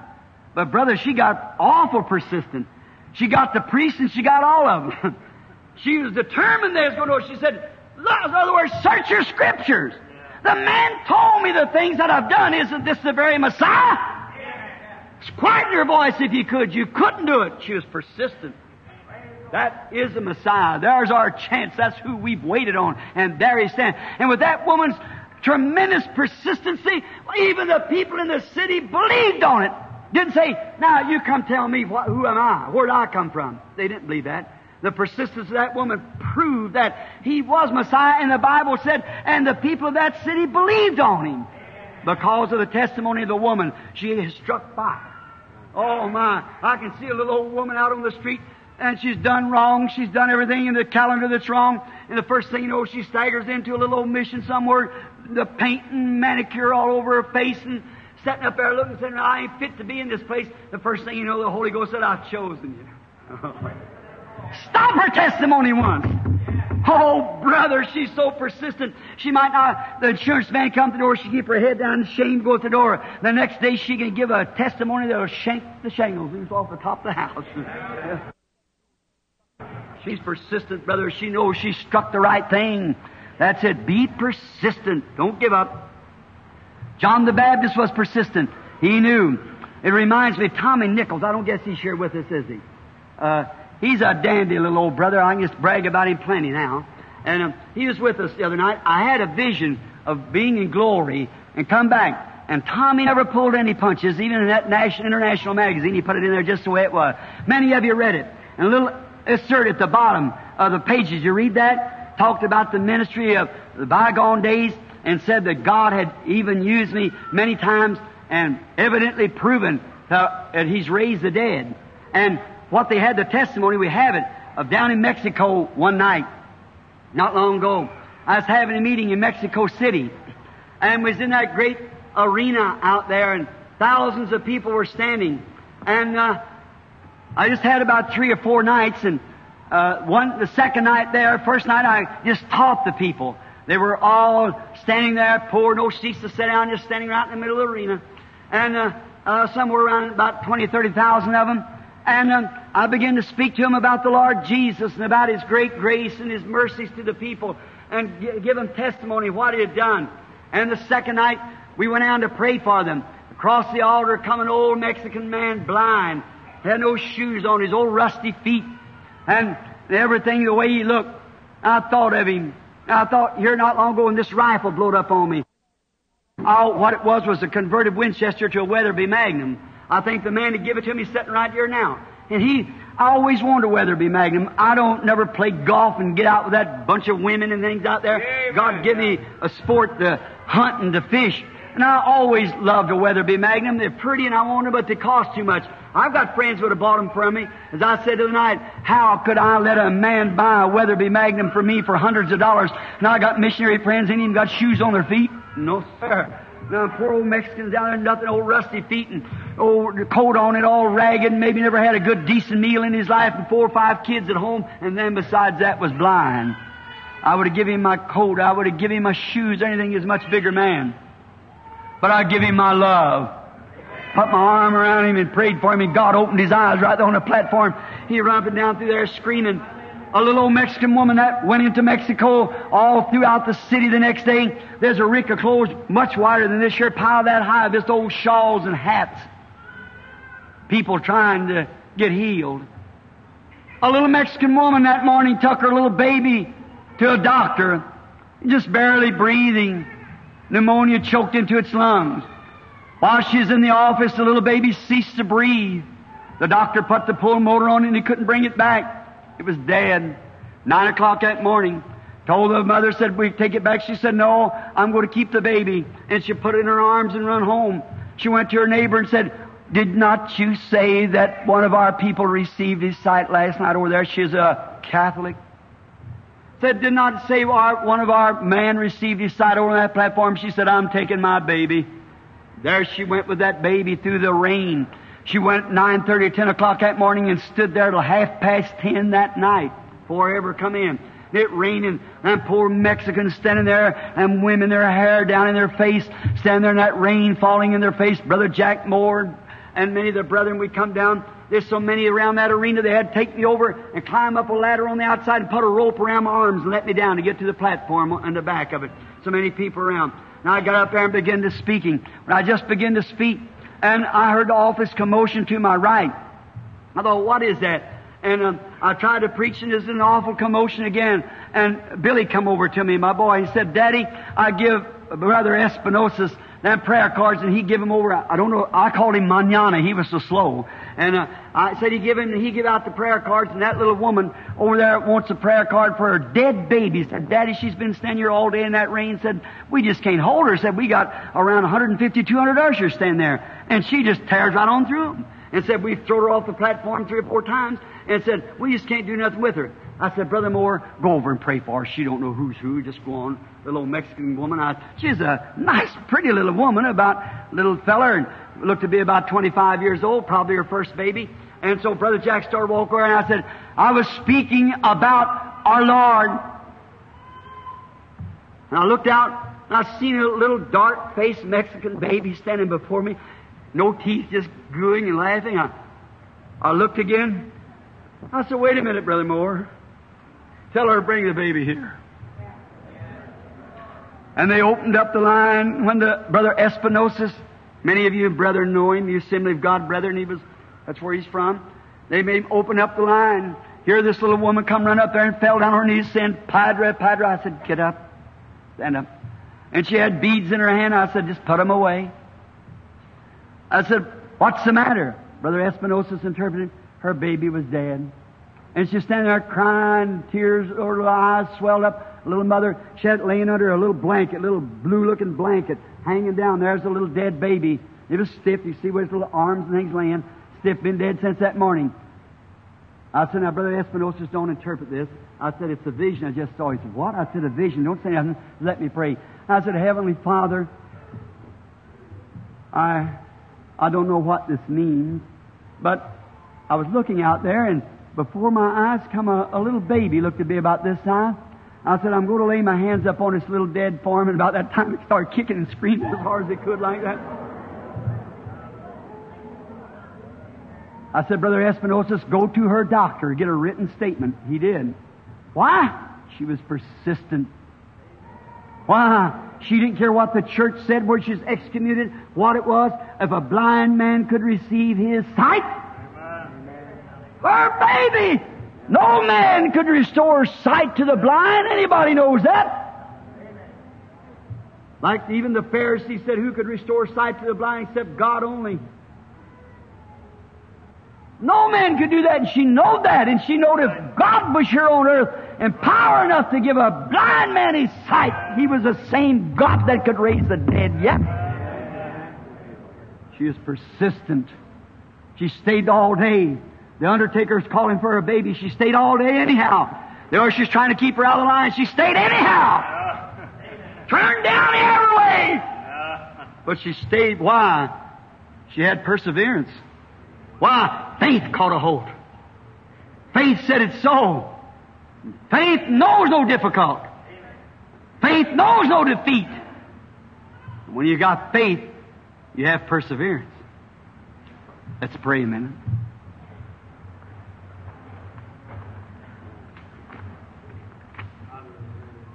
But brother, she got awful persistent. She got the priest and she got all of them. <laughs> she was determined they was going to. She said, in other words, search your scriptures. The man told me the things that I've done. Isn't this the very Messiah? Quieten your voice if you could. You couldn't do it. She was persistent. That is the Messiah. There's our chance. That's who we've waited on. And there he stands. And with that woman's tremendous persistency, even the people in the city believed on it. Didn't say, now you come tell me what, who am I? Where did I come from? They didn't believe that. The persistence of that woman proved that he was Messiah, and the Bible said, and the people of that city believed on him. Because of the testimony of the woman, she is struck fire. Oh my, I can see a little old woman out on the street and she's done wrong. She's done everything in the calendar that's wrong. And the first thing you know, she staggers into a little old mission somewhere, the paint and manicure all over her face and sitting up there looking, saying, I ain't fit to be in this place. The first thing you know, the Holy Ghost said, I've chosen you. <laughs> Oh, Stop her testimony once. Oh, brother, she's so persistent. She might not, the insurance man come to the door, she keep her head down, shame go to the door. The next day she can give a testimony that'll shank the shingles loose off the top of the house. <laughs> She's persistent, brother. She knows she struck the right thing. That's it. Be persistent. Don't give up. John the Baptist was persistent. He knew. It reminds me of Tommy Nichols. I don't guess he's here with us, is he? Uh, he's a dandy little old brother. I can just brag about him plenty now. And um, he was with us the other night. I had a vision of being in glory and come back. And Tommy never pulled any punches, even in that national, international magazine. He put it in there just the way it was. Many of you read it. And a little insert at the bottom of the pages. You read that? Talked about the ministry of the bygone days and said that God had even used me many times and evidently proven that He's raised the dead. And what they had the testimony, we have it, of down in Mexico one night, not long ago. I was having a meeting in Mexico City and was in that great arena out there and thousands of people were standing. And uh, I just had about three or four nights, and uh, one the second night there, first night I just taught the people. They were all standing there, poor, no seats to sit down, just standing right in the middle of the arena, and uh, uh, somewhere around about twenty, thirty thousand of them. And um, I began to speak to him about the Lord Jesus and about His great grace and His mercies to the people, and g- give him testimony of what He had done. And the second night, we went out to pray for them. Across the altar, come an old Mexican man, blind, had no shoes on his old rusty feet, and everything the way he looked. I thought of him. I thought here not long ago when this rifle blowed up on me. Oh, what it was was a converted Winchester to a Weatherby Magnum. I think the man that give it to me is sitting right here now. And he, I always wanted a Weatherby Magnum. I don't never play golf and get out with that bunch of women and things out there. Amen. God give me a sport to hunt and to fish. And I always loved a Weatherby Magnum. They're pretty and I want them, but they cost too much. I've got friends who would have bought them from me. As I said the other night, how could I let a man buy a Weatherby Magnum for me for hundreds of dollars? And I got missionary friends, ain't even got shoes on their feet. No, sir. Now, poor old Mexicans down there, nothing, old rusty feet and old coat on it, all ragged, and maybe never had a good decent meal in his life and four or five kids at home, and then besides that was blind. I would have given him my coat, I would have given him my shoes, anything, he's a much bigger man. But I'd give him my love. Put my arm around him and prayed for him, and God opened his eyes right there on the platform. He ran up and down through there screaming. A little old Mexican woman that went into Mexico all throughout the city the next day. There's a rick of clothes much wider than this here, pile that high, just old shawls and hats. People trying to get healed. A little Mexican woman that morning took her little baby to a doctor, just barely breathing. Pneumonia choked into its lungs. While she was in the office, the little baby ceased to breathe. The doctor put the pulmotor on it and he couldn't bring it back. It was dead. Nine o'clock that morning. Told the mother, said, we take it back. She said, no, I'm going to keep the baby. And she put it in her arms and run home. She went to her neighbor and said, did not you say that one of our people received his sight last night over there? She's a Catholic. Said, did not say our, one of our man received his sight over that platform? She said, I'm taking my baby. There she went with that baby through the rain. She went at 9.30, 10 o'clock that morning and stood there till half past 10 that night before I ever come in. It raining, and poor Mexicans standing there, and women, their hair down in their face, standing there in that rain falling in their face. Brother Jack Moore and many of the brethren, we come down. There's so many around that arena, they had to take me over and climb up a ladder on the outside and put a rope around my arms and let me down to get to the platform on the back of it. So many people around. Now I got up there and began to speaking. When I just began to speak, and I heard the office commotion to my right. I thought, what is that? And um, I tried to preach, and there's an awful commotion again. And Billy come over to me, my boy. He said, Daddy, I give Brother Espinosa's that prayer cards, and he give them over. I don't know. I called him Manana. He was so slow. And uh, I said he give him. He give out the prayer cards, and that little woman over there wants a prayer card for her dead baby. Said, Daddy, she's been standing here all day in that rain. Said, we just can't hold her. Said, we got around 150, 200 ushers standing there, and she just tears right on through them. And said, we've thrown her off the platform three or four times, and said, we just can't do nothing with her. I said, Brother Moore, go over and pray for her. She don't know who's who. Just go on. The little Mexican woman. I, she's a nice, pretty little woman, about little feller, and looked to be about 25 years old, probably her first baby. And so Brother Jack started walking over, and I said, I was speaking about our Lord. And I looked out, and I seen a little dark-faced Mexican baby standing before me, no teeth, just gooing and laughing. I, I looked again. I said, wait a minute, Brother Moore. Tell her to bring the baby here. And they opened up the line when the brother Espinosa, many of you brethren know him, you Assembly of God brethren, he was, that's where he's from. They made him open up the line. Here this little woman come run up there and fell down on her knees saying, Padre, Padre. I said, get up. Stand up. And she had beads in her hand. I said, just put them away. I said, what's the matter? Brother Espinosa's interpreting. Her baby was dead. And she's standing there crying, tears, over her eyes swelled up. Little mother, she had laying under a little blanket, little blue-looking blanket, hanging down. There's a little dead baby. It was stiff. You see where his little arms and things laying. Stiff, been dead since that morning. I said, now, Brother Espinosa, don't interpret this. I said, it's a vision I just saw. He said, what? I said, a vision. Don't say nothing. Let me pray. I said, Heavenly Father, I, I don't know what this means, but I was looking out there and before my eyes come a, a little baby, looked to be about this size. I said, I'm going to lay my hands up on this little dead form, and about that time it started kicking and screaming as hard as it could like that. I said, Brother Espinosa, go to her doctor, get a written statement. He did. Why? She was persistent. Why? She didn't care what the church said, where she's excommunicated, what it was. If a blind man could receive his sight, her baby. No man could restore sight to the blind. Anybody knows that. Like even the Pharisees said, who could restore sight to the blind except God only? No man could do that, and she knowed that, and she knowed if God was here on earth and power enough to give a blind man his sight, he was the same God that could raise the dead yet. She is persistent. She stayed all day. The undertaker's calling for her baby. She stayed all day anyhow. There she's trying to keep her out of the line. She stayed anyhow. Turned down every way. But she stayed. Why? She had perseverance. Why? Faith caught a hold. Faith said it's so. Faith knows no difficult. Faith knows no defeat. When you got faith, you have perseverance. Let's pray a minute.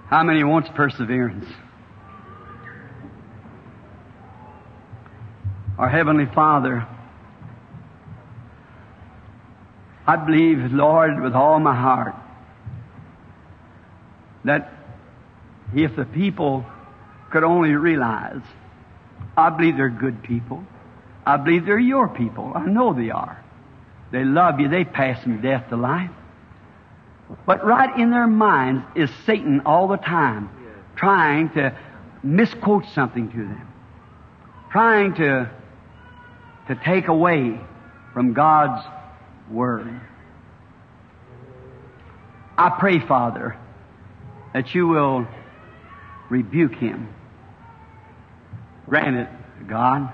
How many wants perseverance? Our Heavenly Father, I believe, Lord, with all my heart, that if the people could only realize, I believe they're good people. I believe they're your people. I know they are. They love you. They pass from death to life. But right in their minds is Satan all the time trying to misquote something to them, trying to, to take away from God's Word. I pray, Father, that you will rebuke him. Grant it, God.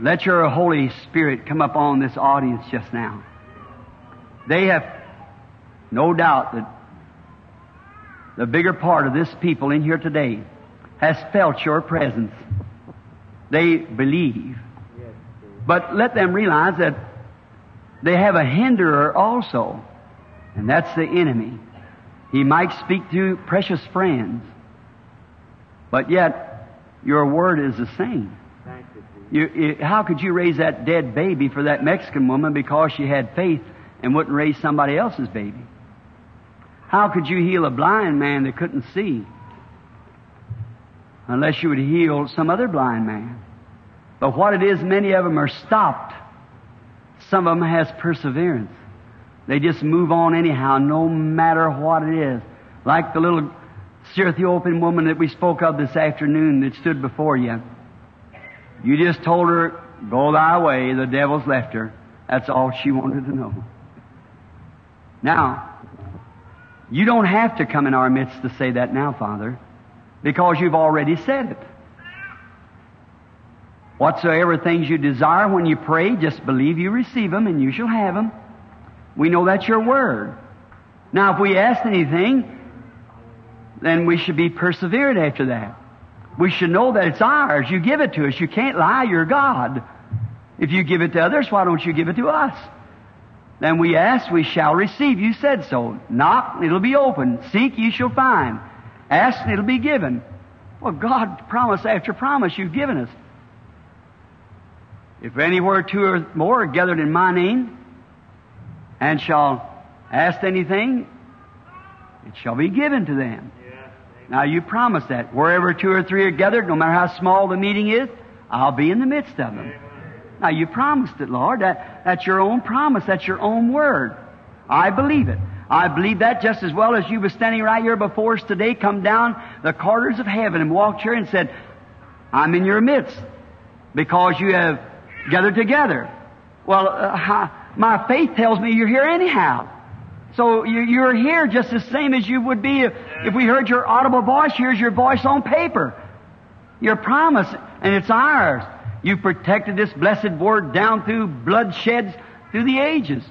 Let your Holy Spirit come upon this audience just now. They have no doubt that the bigger part of this people in here today has felt your presence. They believe. But let them realize that they have a hinderer also, and that's the enemy. He might speak to precious friends, but yet your word is the same. You, you, how could you raise that dead baby for that Mexican woman because she had faith and wouldn't raise somebody else's baby? How could you heal a blind man that couldn't see? Unless you would heal some other blind man. But what it is, many of them are stopped. Some of them has perseverance. They just move on anyhow, no matter what it is. Like the little Ethiopian woman that we spoke of this afternoon that stood before you. You just told her, go thy way, the devil's left her. That's all she wanted to know. Now, you don't have to come in our midst to say that now, Father, because you've already said it. Whatsoever things you desire when you pray, just believe you receive them and you shall have them. We know that's your word. Now, if we ask anything, then we should be persevered after that. We should know that it's ours. You give it to us. You can't lie. You're God. If you give it to others, why don't you give it to us? Then we ask, we shall receive. You said so. Knock, it'll be open. Seek, you shall find. Ask, it'll be given. Well, God promise after promise you've given us. If anywhere two or more are gathered in my name, and shall ask anything, it shall be given to them. Now you promise that. Wherever two or three are gathered, no matter how small the meeting is, I'll be in the midst of them. Now you promised it, Lord. That, that's your own promise. That's your own word. I believe it. I believe that just as well as you were standing right here before us today, come down the corridors of heaven and walked here and said, I'm in your midst because you have gathered together. Well, uh, my faith tells me you're here anyhow. So you're here just the same as you would be if, we heard your audible voice. Here's your voice on paper. Your promise, and it's ours. You've protected this blessed word down through bloodsheds through the ages.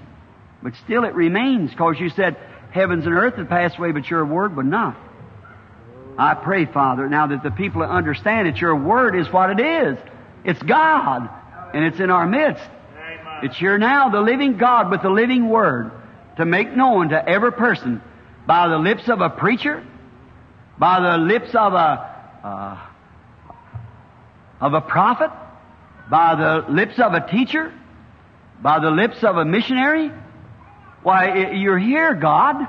But still it remains because you said heavens and earth would pass away, but your word would not. I pray, Father, now that the people understand that your word is what it is. It's God, and it's in our midst. It's here now, the living God with the living word to make known to every person by the lips of a preacher, by the lips of a uh, of a prophet, by the lips of a teacher, by the lips of a missionary. Why, you're here, God,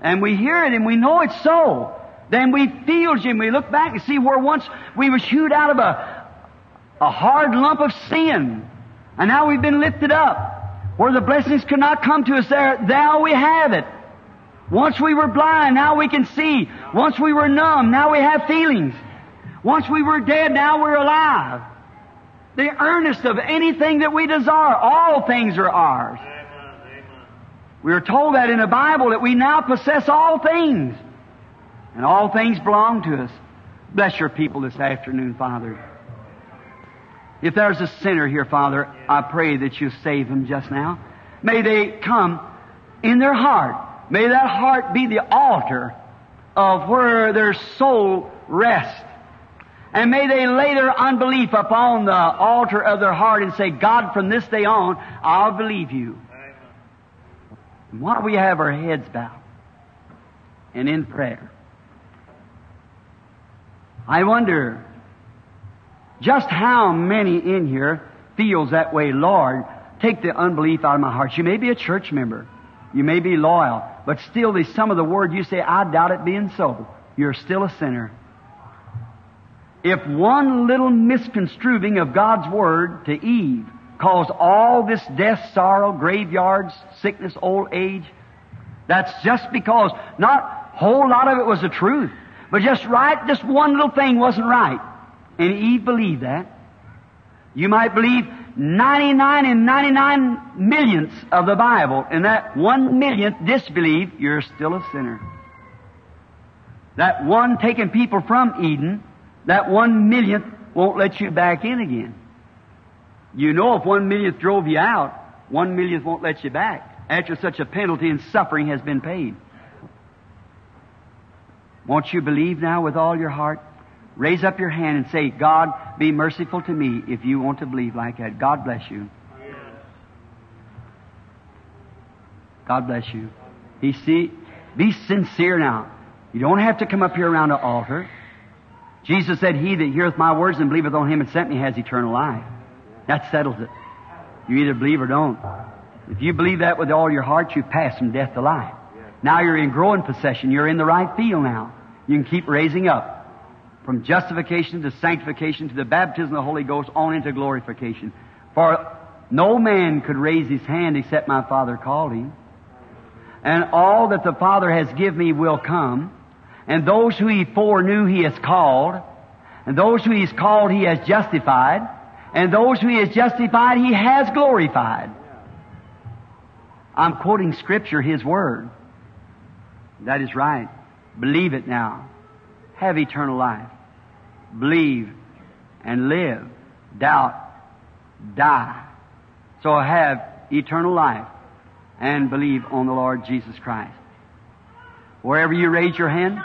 and we hear it and we know it's so. Then we feel and we look back and see where once we was hewed out of a, a hard lump of sin, and now we've been lifted up. Where the blessings could not come to us there, now we have it. Once we were blind, now we can see. Once we were numb, now we have feelings. Once we were dead, now we're alive. The earnest of anything that we desire, all things are ours. We are told that in the Bible that we now possess all things. And all things belong to us. Bless your people this afternoon, Father. If there's a sinner here, Father, I pray that you save him just now. May they come in their heart. May that heart be the altar of where their soul rests. And may they lay their unbelief upon the altar of their heart and say, God, from this day on, I'll believe you. Why don't we have our heads bowed and in prayer? I wonder just how many in here feels that way, Lord? Take the unbelief out of my heart. You may be a church member. You may be loyal, but still there's some of the word you say, I doubt it being so. You're still a sinner. If one little misconstruing of God's word to Eve caused all this death, sorrow, graveyards, sickness, old age, that's just because not a whole lot of it was the truth, but just right, just one little thing wasn't right. And Eve believed that. You might believe 99 and 99 millionths of the Bible, and that one millionth disbelieve, you're still a sinner. That one taking people from Eden, that one millionth won't let you back in again. You know if one millionth drove you out, one millionth won't let you back after such a penalty and suffering has been paid. Won't you believe now with all your heart? Raise up your hand and say, God, be merciful to me if you want to believe like that. God bless you. God bless you. He see, be sincere now. You don't have to come up here around the altar. Jesus said, He that heareth my words and believeth on him that sent me has eternal life. That settles it. You either believe or don't. If you believe that with all your heart, you pass from death to life. Now you're in growing possession. You're in the right field now. You can keep raising up. From justification to sanctification to the baptism of the Holy Ghost on into glorification. For no man could raise his hand except my Father called him. And all that the Father has given me will come. And those who he foreknew he has called. And those who he has called he has justified. And those who he has justified he has glorified. I'm quoting Scripture, His Word. That is right. Believe it now. Have eternal life. Believe and live. Doubt. Die. So have eternal life and believe on the Lord Jesus Christ. Wherever you raise your hand,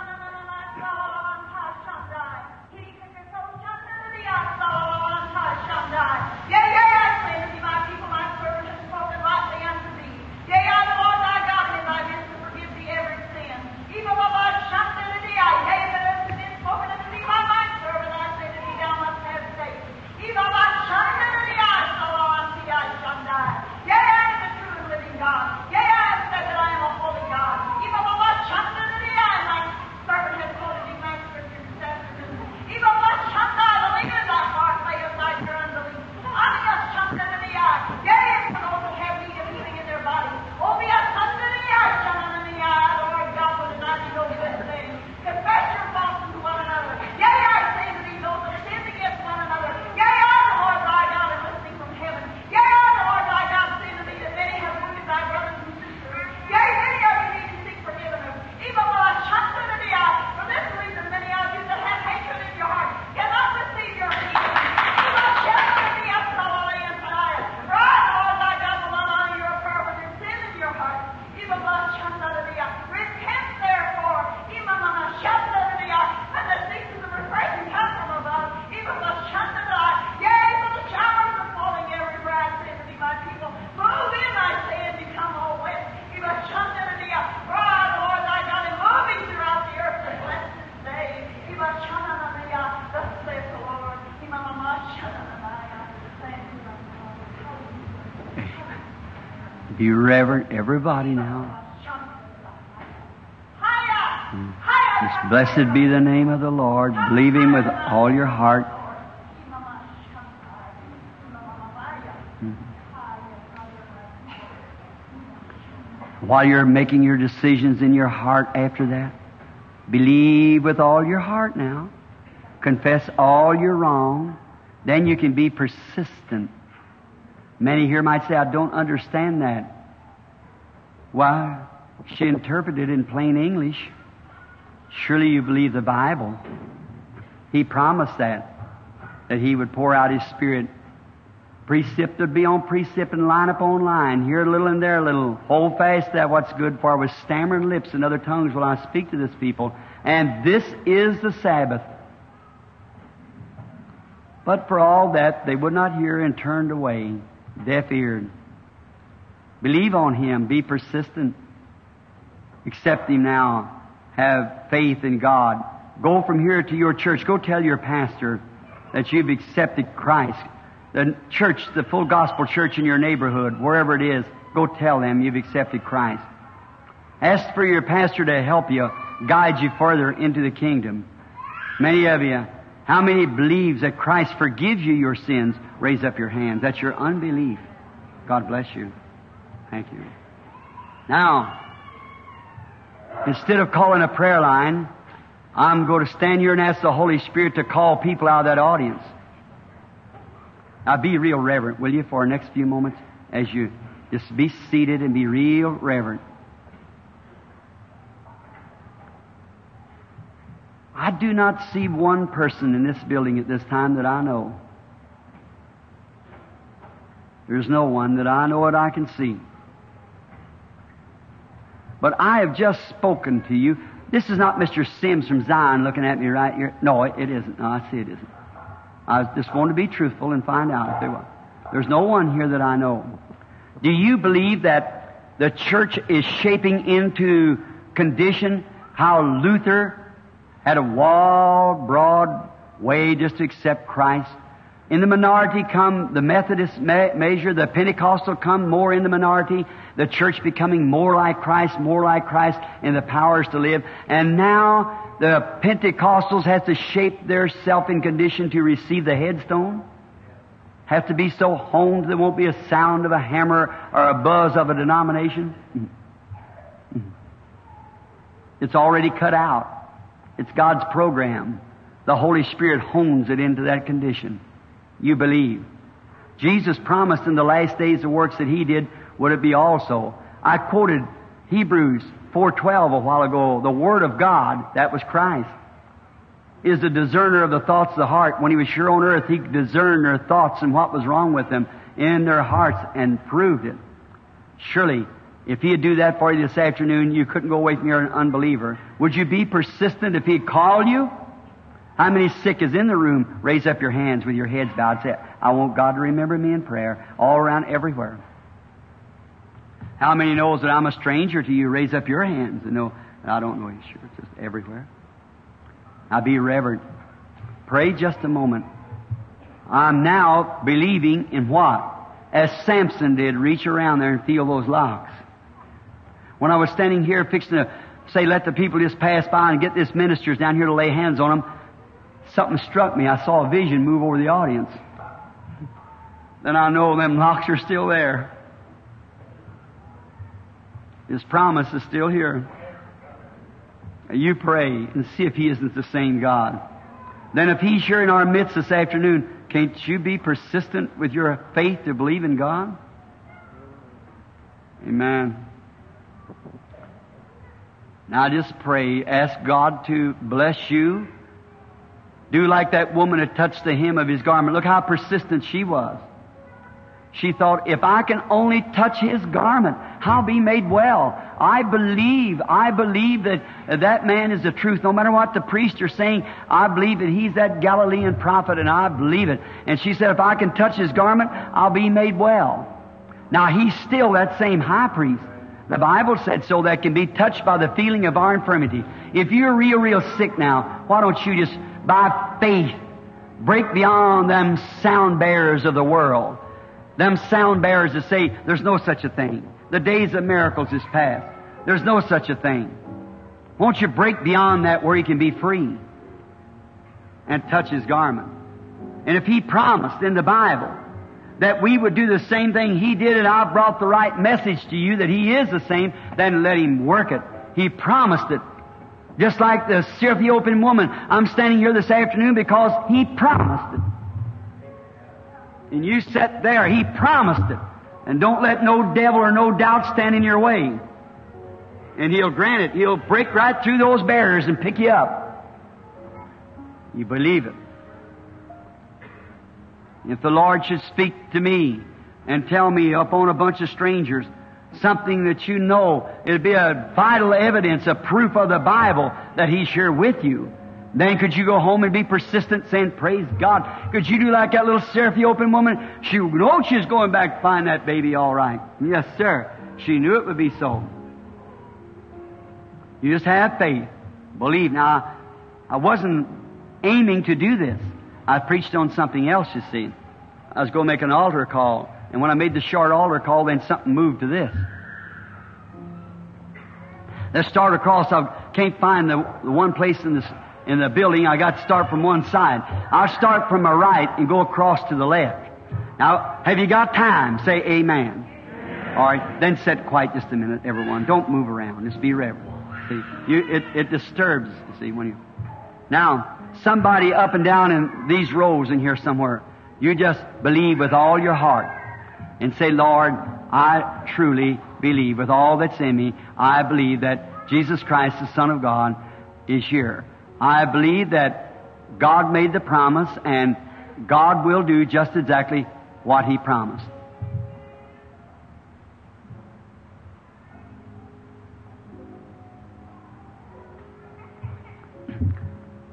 Be reverent, everybody now. Hmm. Just blessed be the name of the Lord. Believe Him with all your heart. Hmm. While you're making your decisions in your heart after that, believe with all your heart now. Confess all your wrong. Then you can be persistent. Many here might say, I don't understand that. Why? She interpreted in plain English. Surely you believe the Bible. He promised that, that He would pour out His Spirit. Precept would be on precept and line upon line. Here a little and there a little. Hold fast that what's good for with stammering lips and other tongues will I speak to this people. And this is the Sabbath. But for all that, they would not hear and turned away, deaf eared. Believe on Him. Be persistent. Accept Him now. Have faith in God. Go from here to your church. Go tell your pastor that you've accepted Christ. The church, the full gospel church in your neighborhood, wherever it is, go tell them you've accepted Christ. Ask for your pastor to help you, guide you further into the kingdom. Many of you, how many believes that Christ forgives you your sins? Raise up your hands. That's your unbelief. God bless you. Thank you. Now, instead of calling a prayer line, I'm going to stand here and ask the Holy Spirit to call people out of that audience. Now be real reverent, will you, for the next few moments as you just be seated and be real reverent. I do not see one person in this building at this time that I know There's no one that I know that I can see. But I have just spoken to you. This is not Mr. Sims from Zion looking at me right here. No, it, isn't. No, I see it isn't. I just going to be truthful and find out if there was. There's no one here that I know. Do you believe that the church is shaping into condition how Luther had a walled, broad way just to accept Christ? In the minority come the Methodist me- measure, the Pentecostal come more in the minority, the church becoming more like Christ, more like Christ in the powers to live. And now the Pentecostals have to shape their self in condition to receive the headstone. Have to be so honed there won't be a sound of a hammer or a buzz of a denomination. It's already cut out. It's God's program. The Holy Spirit hones it into that condition. You believe. Jesus promised in the last days the works that He did would it be also. I quoted Hebrews 4.12 a while ago. The Word of God, that was Christ, is the discerner of the thoughts of the heart. When He was here on earth, He discerned their thoughts and what was wrong with them in their hearts and proved it. Surely, if He'd do that for you this afternoon, you couldn't go away from here an unbeliever. Would you be persistent if He'd call you? How many sick is in the room? Raise up your hands with your heads bowed. Say, I want God to remember me in prayer all around everywhere. How many knows that I'm a stranger to you? Raise up your hands and know that I don't know you. Sure, just everywhere. Now be reverent. Pray just a moment. I'm now believing in what? As Samson did, reach around there and feel those locks. When I was standing here fixing to say, let the people just pass by and get this ministers down here to lay hands on them, something struck me. I saw a vision move over the audience. Then I know them locks are still there. His promise is still here. You pray and see if He isn't the same God. Then if He's here in our midst this afternoon, can't you be persistent with your faith to believe in God? Amen. Now just pray. Ask God to bless you. Do like that woman that touched the hem of his garment. Look how persistent she was. She thought, if I can only touch his garment, I'll be made well. I believe, I believe that that man is the truth. No matter what the priests are saying, I believe that he's that Galilean prophet and I believe it. And she said, if I can touch his garment, I'll be made well. Now he's still that same high priest. The Bible said so that can be touched by the feeling of our infirmity. If you're real, real sick now, why don't you just, by faith, break beyond them sound bearers of the world? Them sound bearers that say there's no such a thing. The days of miracles is past. There's no such a thing. Won't you break beyond that where he can be free and touch his garment? And if he promised in the Bible that we would do the same thing he did and I brought the right message to you that he is the same, then let him work it. He promised it. Just like the Ethiopian woman, I'm standing here this afternoon because he promised it. And you sat there. He promised it. And don't let no devil or no doubt stand in your way. And He'll grant it. He'll break right through those barriers and pick you up. You believe it. If the Lord should speak to me and tell me upon a bunch of strangers something that you know, it'd be a vital evidence, a proof of the Bible that He's here with you. Then could you go home and be persistent saying, praise God? Could you do like that little Ethiopian woman? She know she was going back to find that baby all right. Yes, sir. She knew it would be so. You just have faith. Believe. Now, I wasn't aiming to do this. I preached on something else, you see. I was going to make an altar call. And when I made the short altar call, then something moved to this. Let's start across. I can't find the, the one place in this in the building, I got to start from one side. I'll start from my right and go across to the left. Now, have you got time? Say amen. amen. All right, then sit quiet just a minute, everyone. Don't move around. Just be reverent. See, you, it, it disturbs, you see, when you... Now, somebody up and down in these rows in here somewhere, you just believe with all your heart and say, Lord, I truly believe with all that's in me, I believe that Jesus Christ, the Son of God, is here. I believe that God made the promise and God will do just exactly what He promised.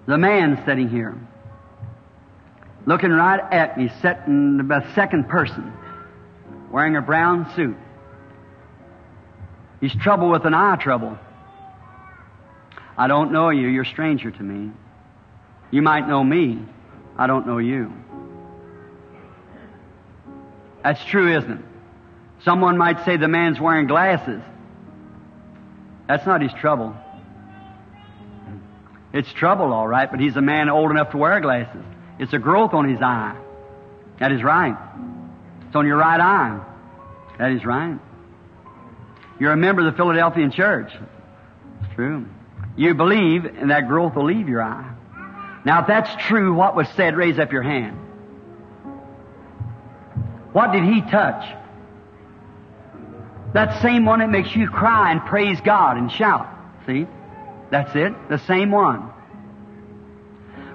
The man sitting here, looking right at me, sitting the second person wearing a brown suit. He's trouble with an eye trouble. I don't know you. You're a stranger to me. You might know me. I don't know you. That's true, isn't it? Someone might say the man's wearing glasses. That's not his trouble. It's trouble, all right, but he's a man old enough to wear glasses. It's a growth on his eye. That is right. It's on your right eye. That is right. You're a member of the Philadelphian church. It's true. You believe, and that growth will leave your eye. Now, if that's true, what was said, raise up your hand. What did he touch? That same one that makes you cry and praise God and shout. See? That's it. The same one.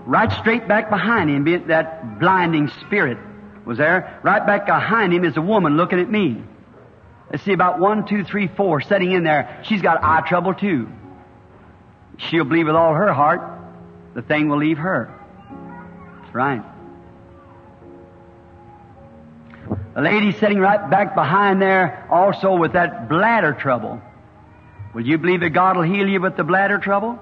Right straight back behind him, that blinding spirit was there. Right back behind him is a woman looking at me. Let's see, about one, two, three, four, sitting in there. She's got eye trouble too. She'll believe with all her heart, the thing will leave her. That's right. A lady sitting right back behind there also with that bladder trouble. Will you believe that God will heal you with the bladder trouble?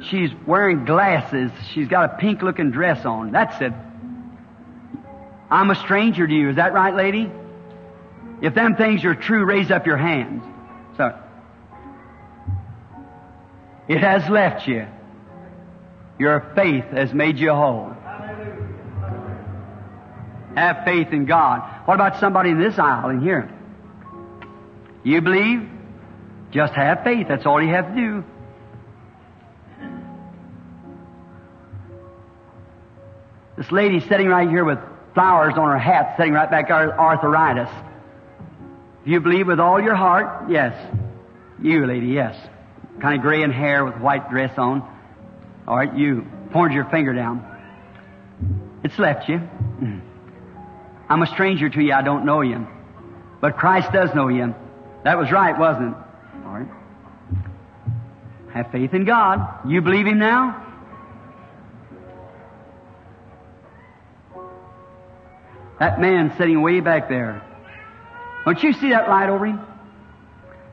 She's wearing glasses. She's got a pink looking dress on. That's it. I'm a stranger to you. Is that right, lady? If them things are true, raise up your hands. So, it has left you. Your faith has made you whole. Have faith in God. What about somebody in this aisle in here? You believe? Just have faith. That's all you have to do. This lady sitting right here with flowers on her hat, sitting right back there, arthritis. Do you believe with all your heart? Yes. You, lady, yes. Kind of gray in hair with white dress on. All right, you. Point your finger down. It's left you. Mm. I'm a stranger to you. I don't know you. But Christ does know you. That was right, wasn't it? All right. Have faith in God. You believe Him now? That man sitting way back there. Don't you see that light over him?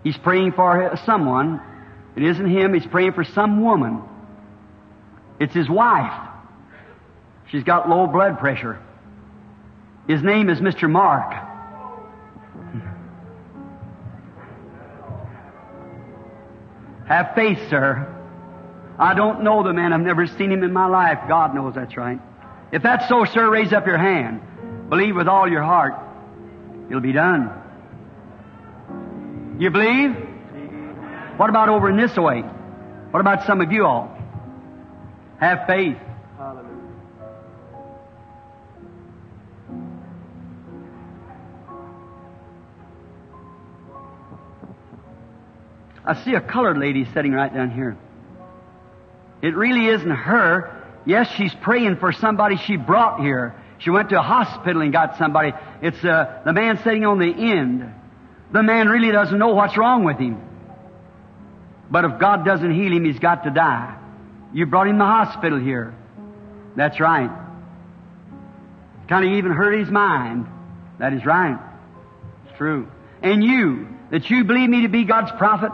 He's praying for someone. It isn't him. He's praying for some woman. It's his wife. She's got low blood pressure. His name is Mr. Mark. Have faith, sir. I don't know the man. I've never seen him in my life. God knows that's right. If that's so, sir, raise up your hand. Believe with all your heart. It'll be done. You believe? What about over in this way? What about some of you all? Have faith. I see a colored lady sitting right down here. It really isn't her. Yes, she's praying for somebody she brought here. She went to a hospital and got somebody. It's uh, the man sitting on the end. The man really doesn't know what's wrong with him. But if God doesn't heal him, he's got to die. You brought him to the hospital here. That's right. Kind of even hurt his mind. That is right. It's true. And you, that you believe me to be God's prophet,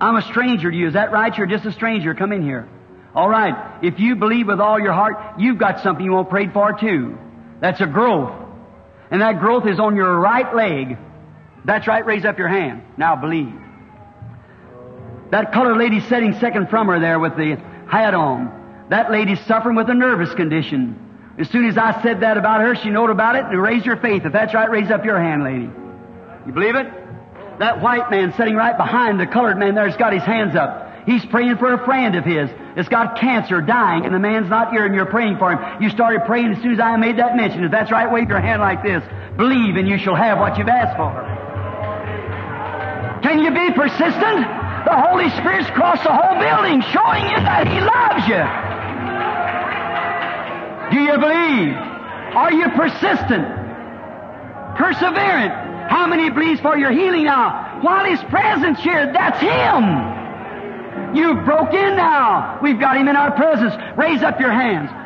I'm a stranger to you. Is that right? You're just a stranger. Come in here. All right. If you believe with all your heart, you've got something you want prayed for too. That's a growth. And that growth is on your right leg. That's right. Raise up your hand. Now believe. That colored lady sitting second from her there with the hat on. That lady's suffering with a nervous condition. As soon as I said that about her, she knowed about it and raised her faith. If that's right, raise up your hand, lady. You believe it? That white man sitting right behind the colored man there's got his hands up. He's praying for a friend of his that's got cancer, dying, and the man's not here and you're praying for him. You started praying as soon as I made that mention. If that's right, wave your hand like this. Believe and you shall have what you've asked for. Can you be persistent? The Holy Spirit's crossed the whole building showing you that He loves you. Do you believe? Are you persistent? Perseverant? How many believes for your healing now? While His presence here, that's Him. You broke in now. We've got him in our presence. Raise up your hands. <laughs>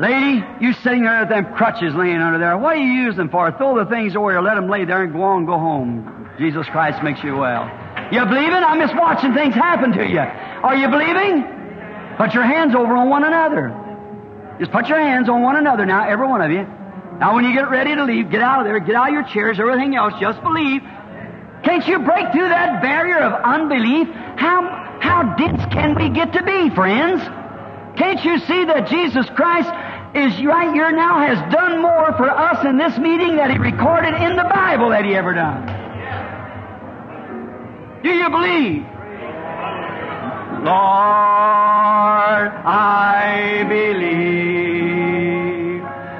Lady, you sitting there with them crutches laying under there. What do you use them for? Throw the things over here, let them lay there and go on, go home. Jesus Christ makes you well. You believing? I'm just watching things happen to you. Are you believing? Put your hands over on one another. Just put your hands on one another now, every one of you. Now when you get ready to leave, get out of there, get out of your chairs, everything else, just believe. Can't you break through that barrier of unbelief? How, how dense can we get to be, friends? Can't you see that Jesus Christ is right here now has done more for us in this meeting that He recorded in the Bible that He ever done? Do you believe? Lord, I believe.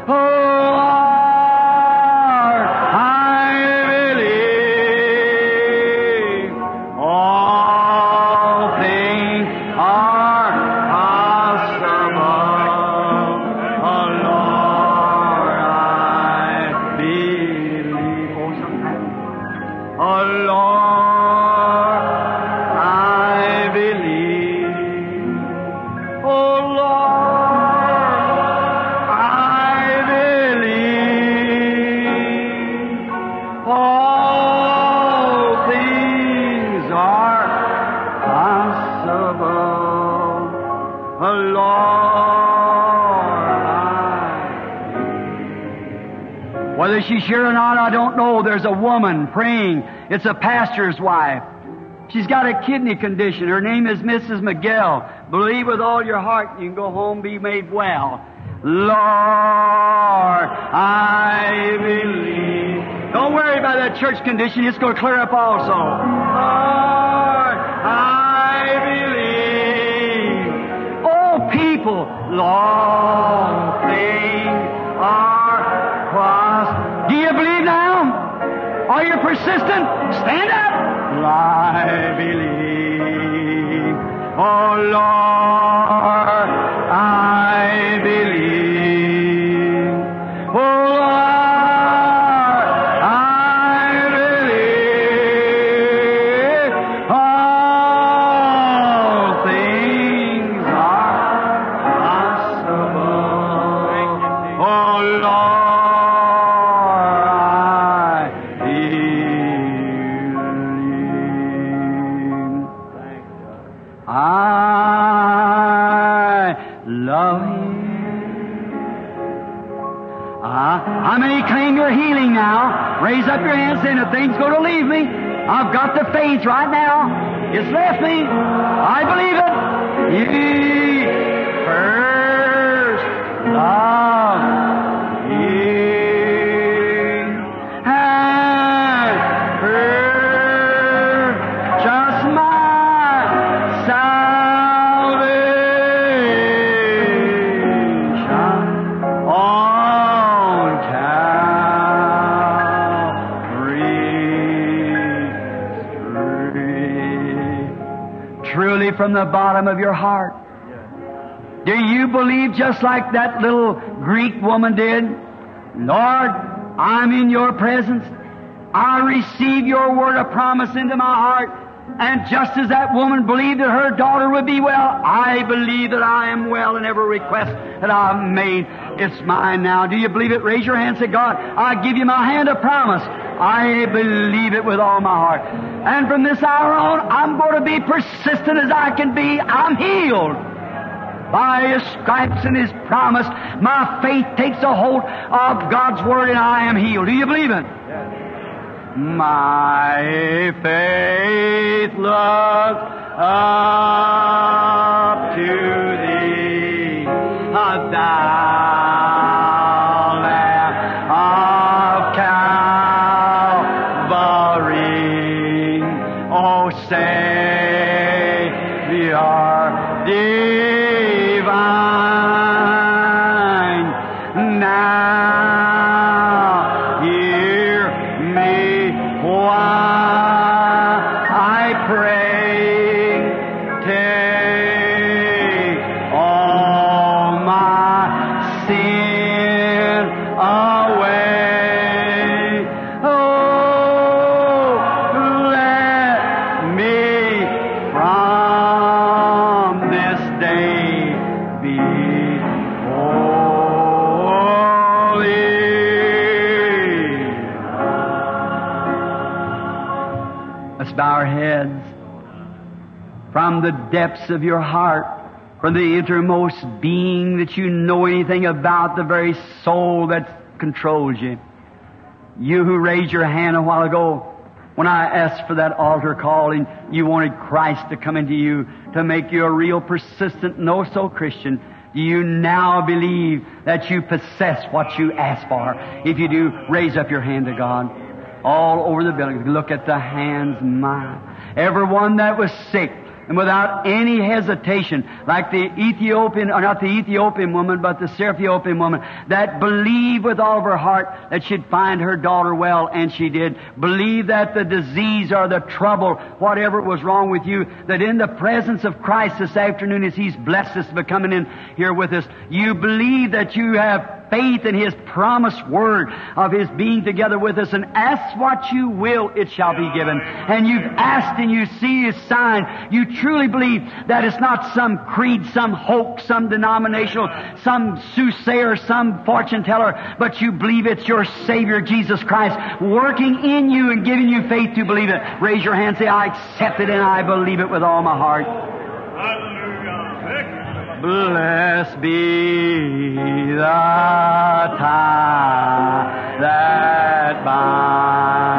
Oh, There's a woman praying. It's a pastor's wife. She's got a kidney condition. Her name is Mrs. Miguel. Believe with all your heart you can go home be made well. Lord, I believe. Don't worry about that church condition. It's going to clear up also. Lord, I believe. Oh, people, long things are crossed. Do you believe now? Are you persistent? Stand up. I believe. Oh, Lord, I've got the faith right now. It's left me. I believe it. Ye from the bottom of your heart. Do you believe just like that little Greek woman did? Lord, I'm in your presence. I receive your word of promise into my heart. And just as that woman believed that her daughter would be well, I believe that I am well in every request that I've made. It's mine now. Do you believe it? Raise your hand and say, God, I give you my hand of promise. I believe it with all my heart. And from this hour on, I'm going to be persistent as I can be. I'm healed. By His stripes and His promise, my faith takes a hold of God's Word and I am healed. Do you believe it? My faith looks up to Thee, Thou depths of your heart, from the innermost being that you know anything about, the very soul that controls you. You who raised your hand a while ago, when I asked for that altar call and you wanted Christ to come into you to make you a real persistent, no so Christian, do you now believe that you possess what you ask for? If you do, raise up your hand to God. All over the building, look at the hands, my. Everyone that was sick, and without any hesitation, like the Ethiopian, or not the Ethiopian woman, but the Syrophenician woman, that believed with all of her heart that she'd find her daughter well, and she did. Believe that the disease or the trouble, whatever was wrong with you, that in the presence of Christ this afternoon, as He's blessed us for coming in here with us, you believe that you have faith in His promised word of His being together with us and ask what you will, it shall be given. And you've asked and you see His sign. You truly believe that it's not some creed, some hoax, some denominational, some soothsayer, some fortune teller, but you believe it's your Savior, Jesus Christ, working in you and giving you faith to believe it. Raise your hand, say, I accept it and I believe it with all my heart. Hallelujah. Blessed be the tie that binds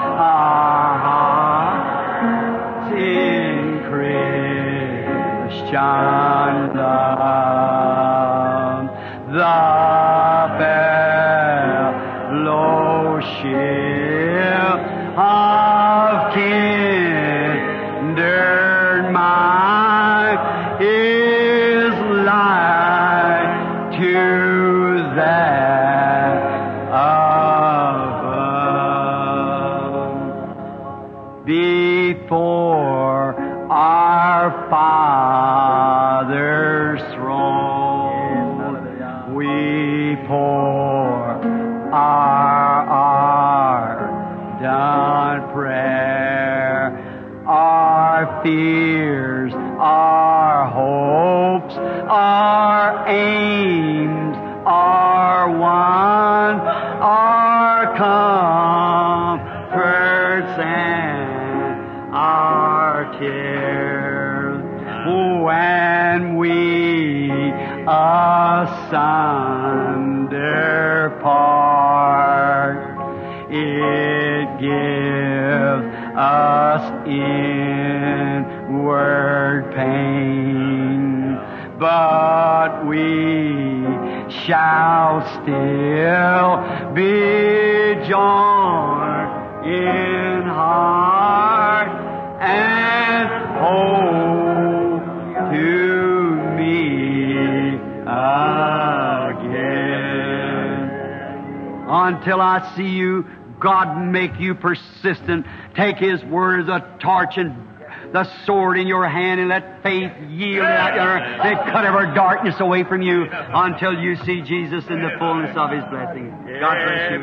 our hearts in Christian shall still be joined in heart and hope to me again until I see you, God make you persistent. Take His word as a torch and the sword in your hand and let faith yield out your, and cut every darkness away from you until you see Jesus in the fullness of His blessing. God bless you.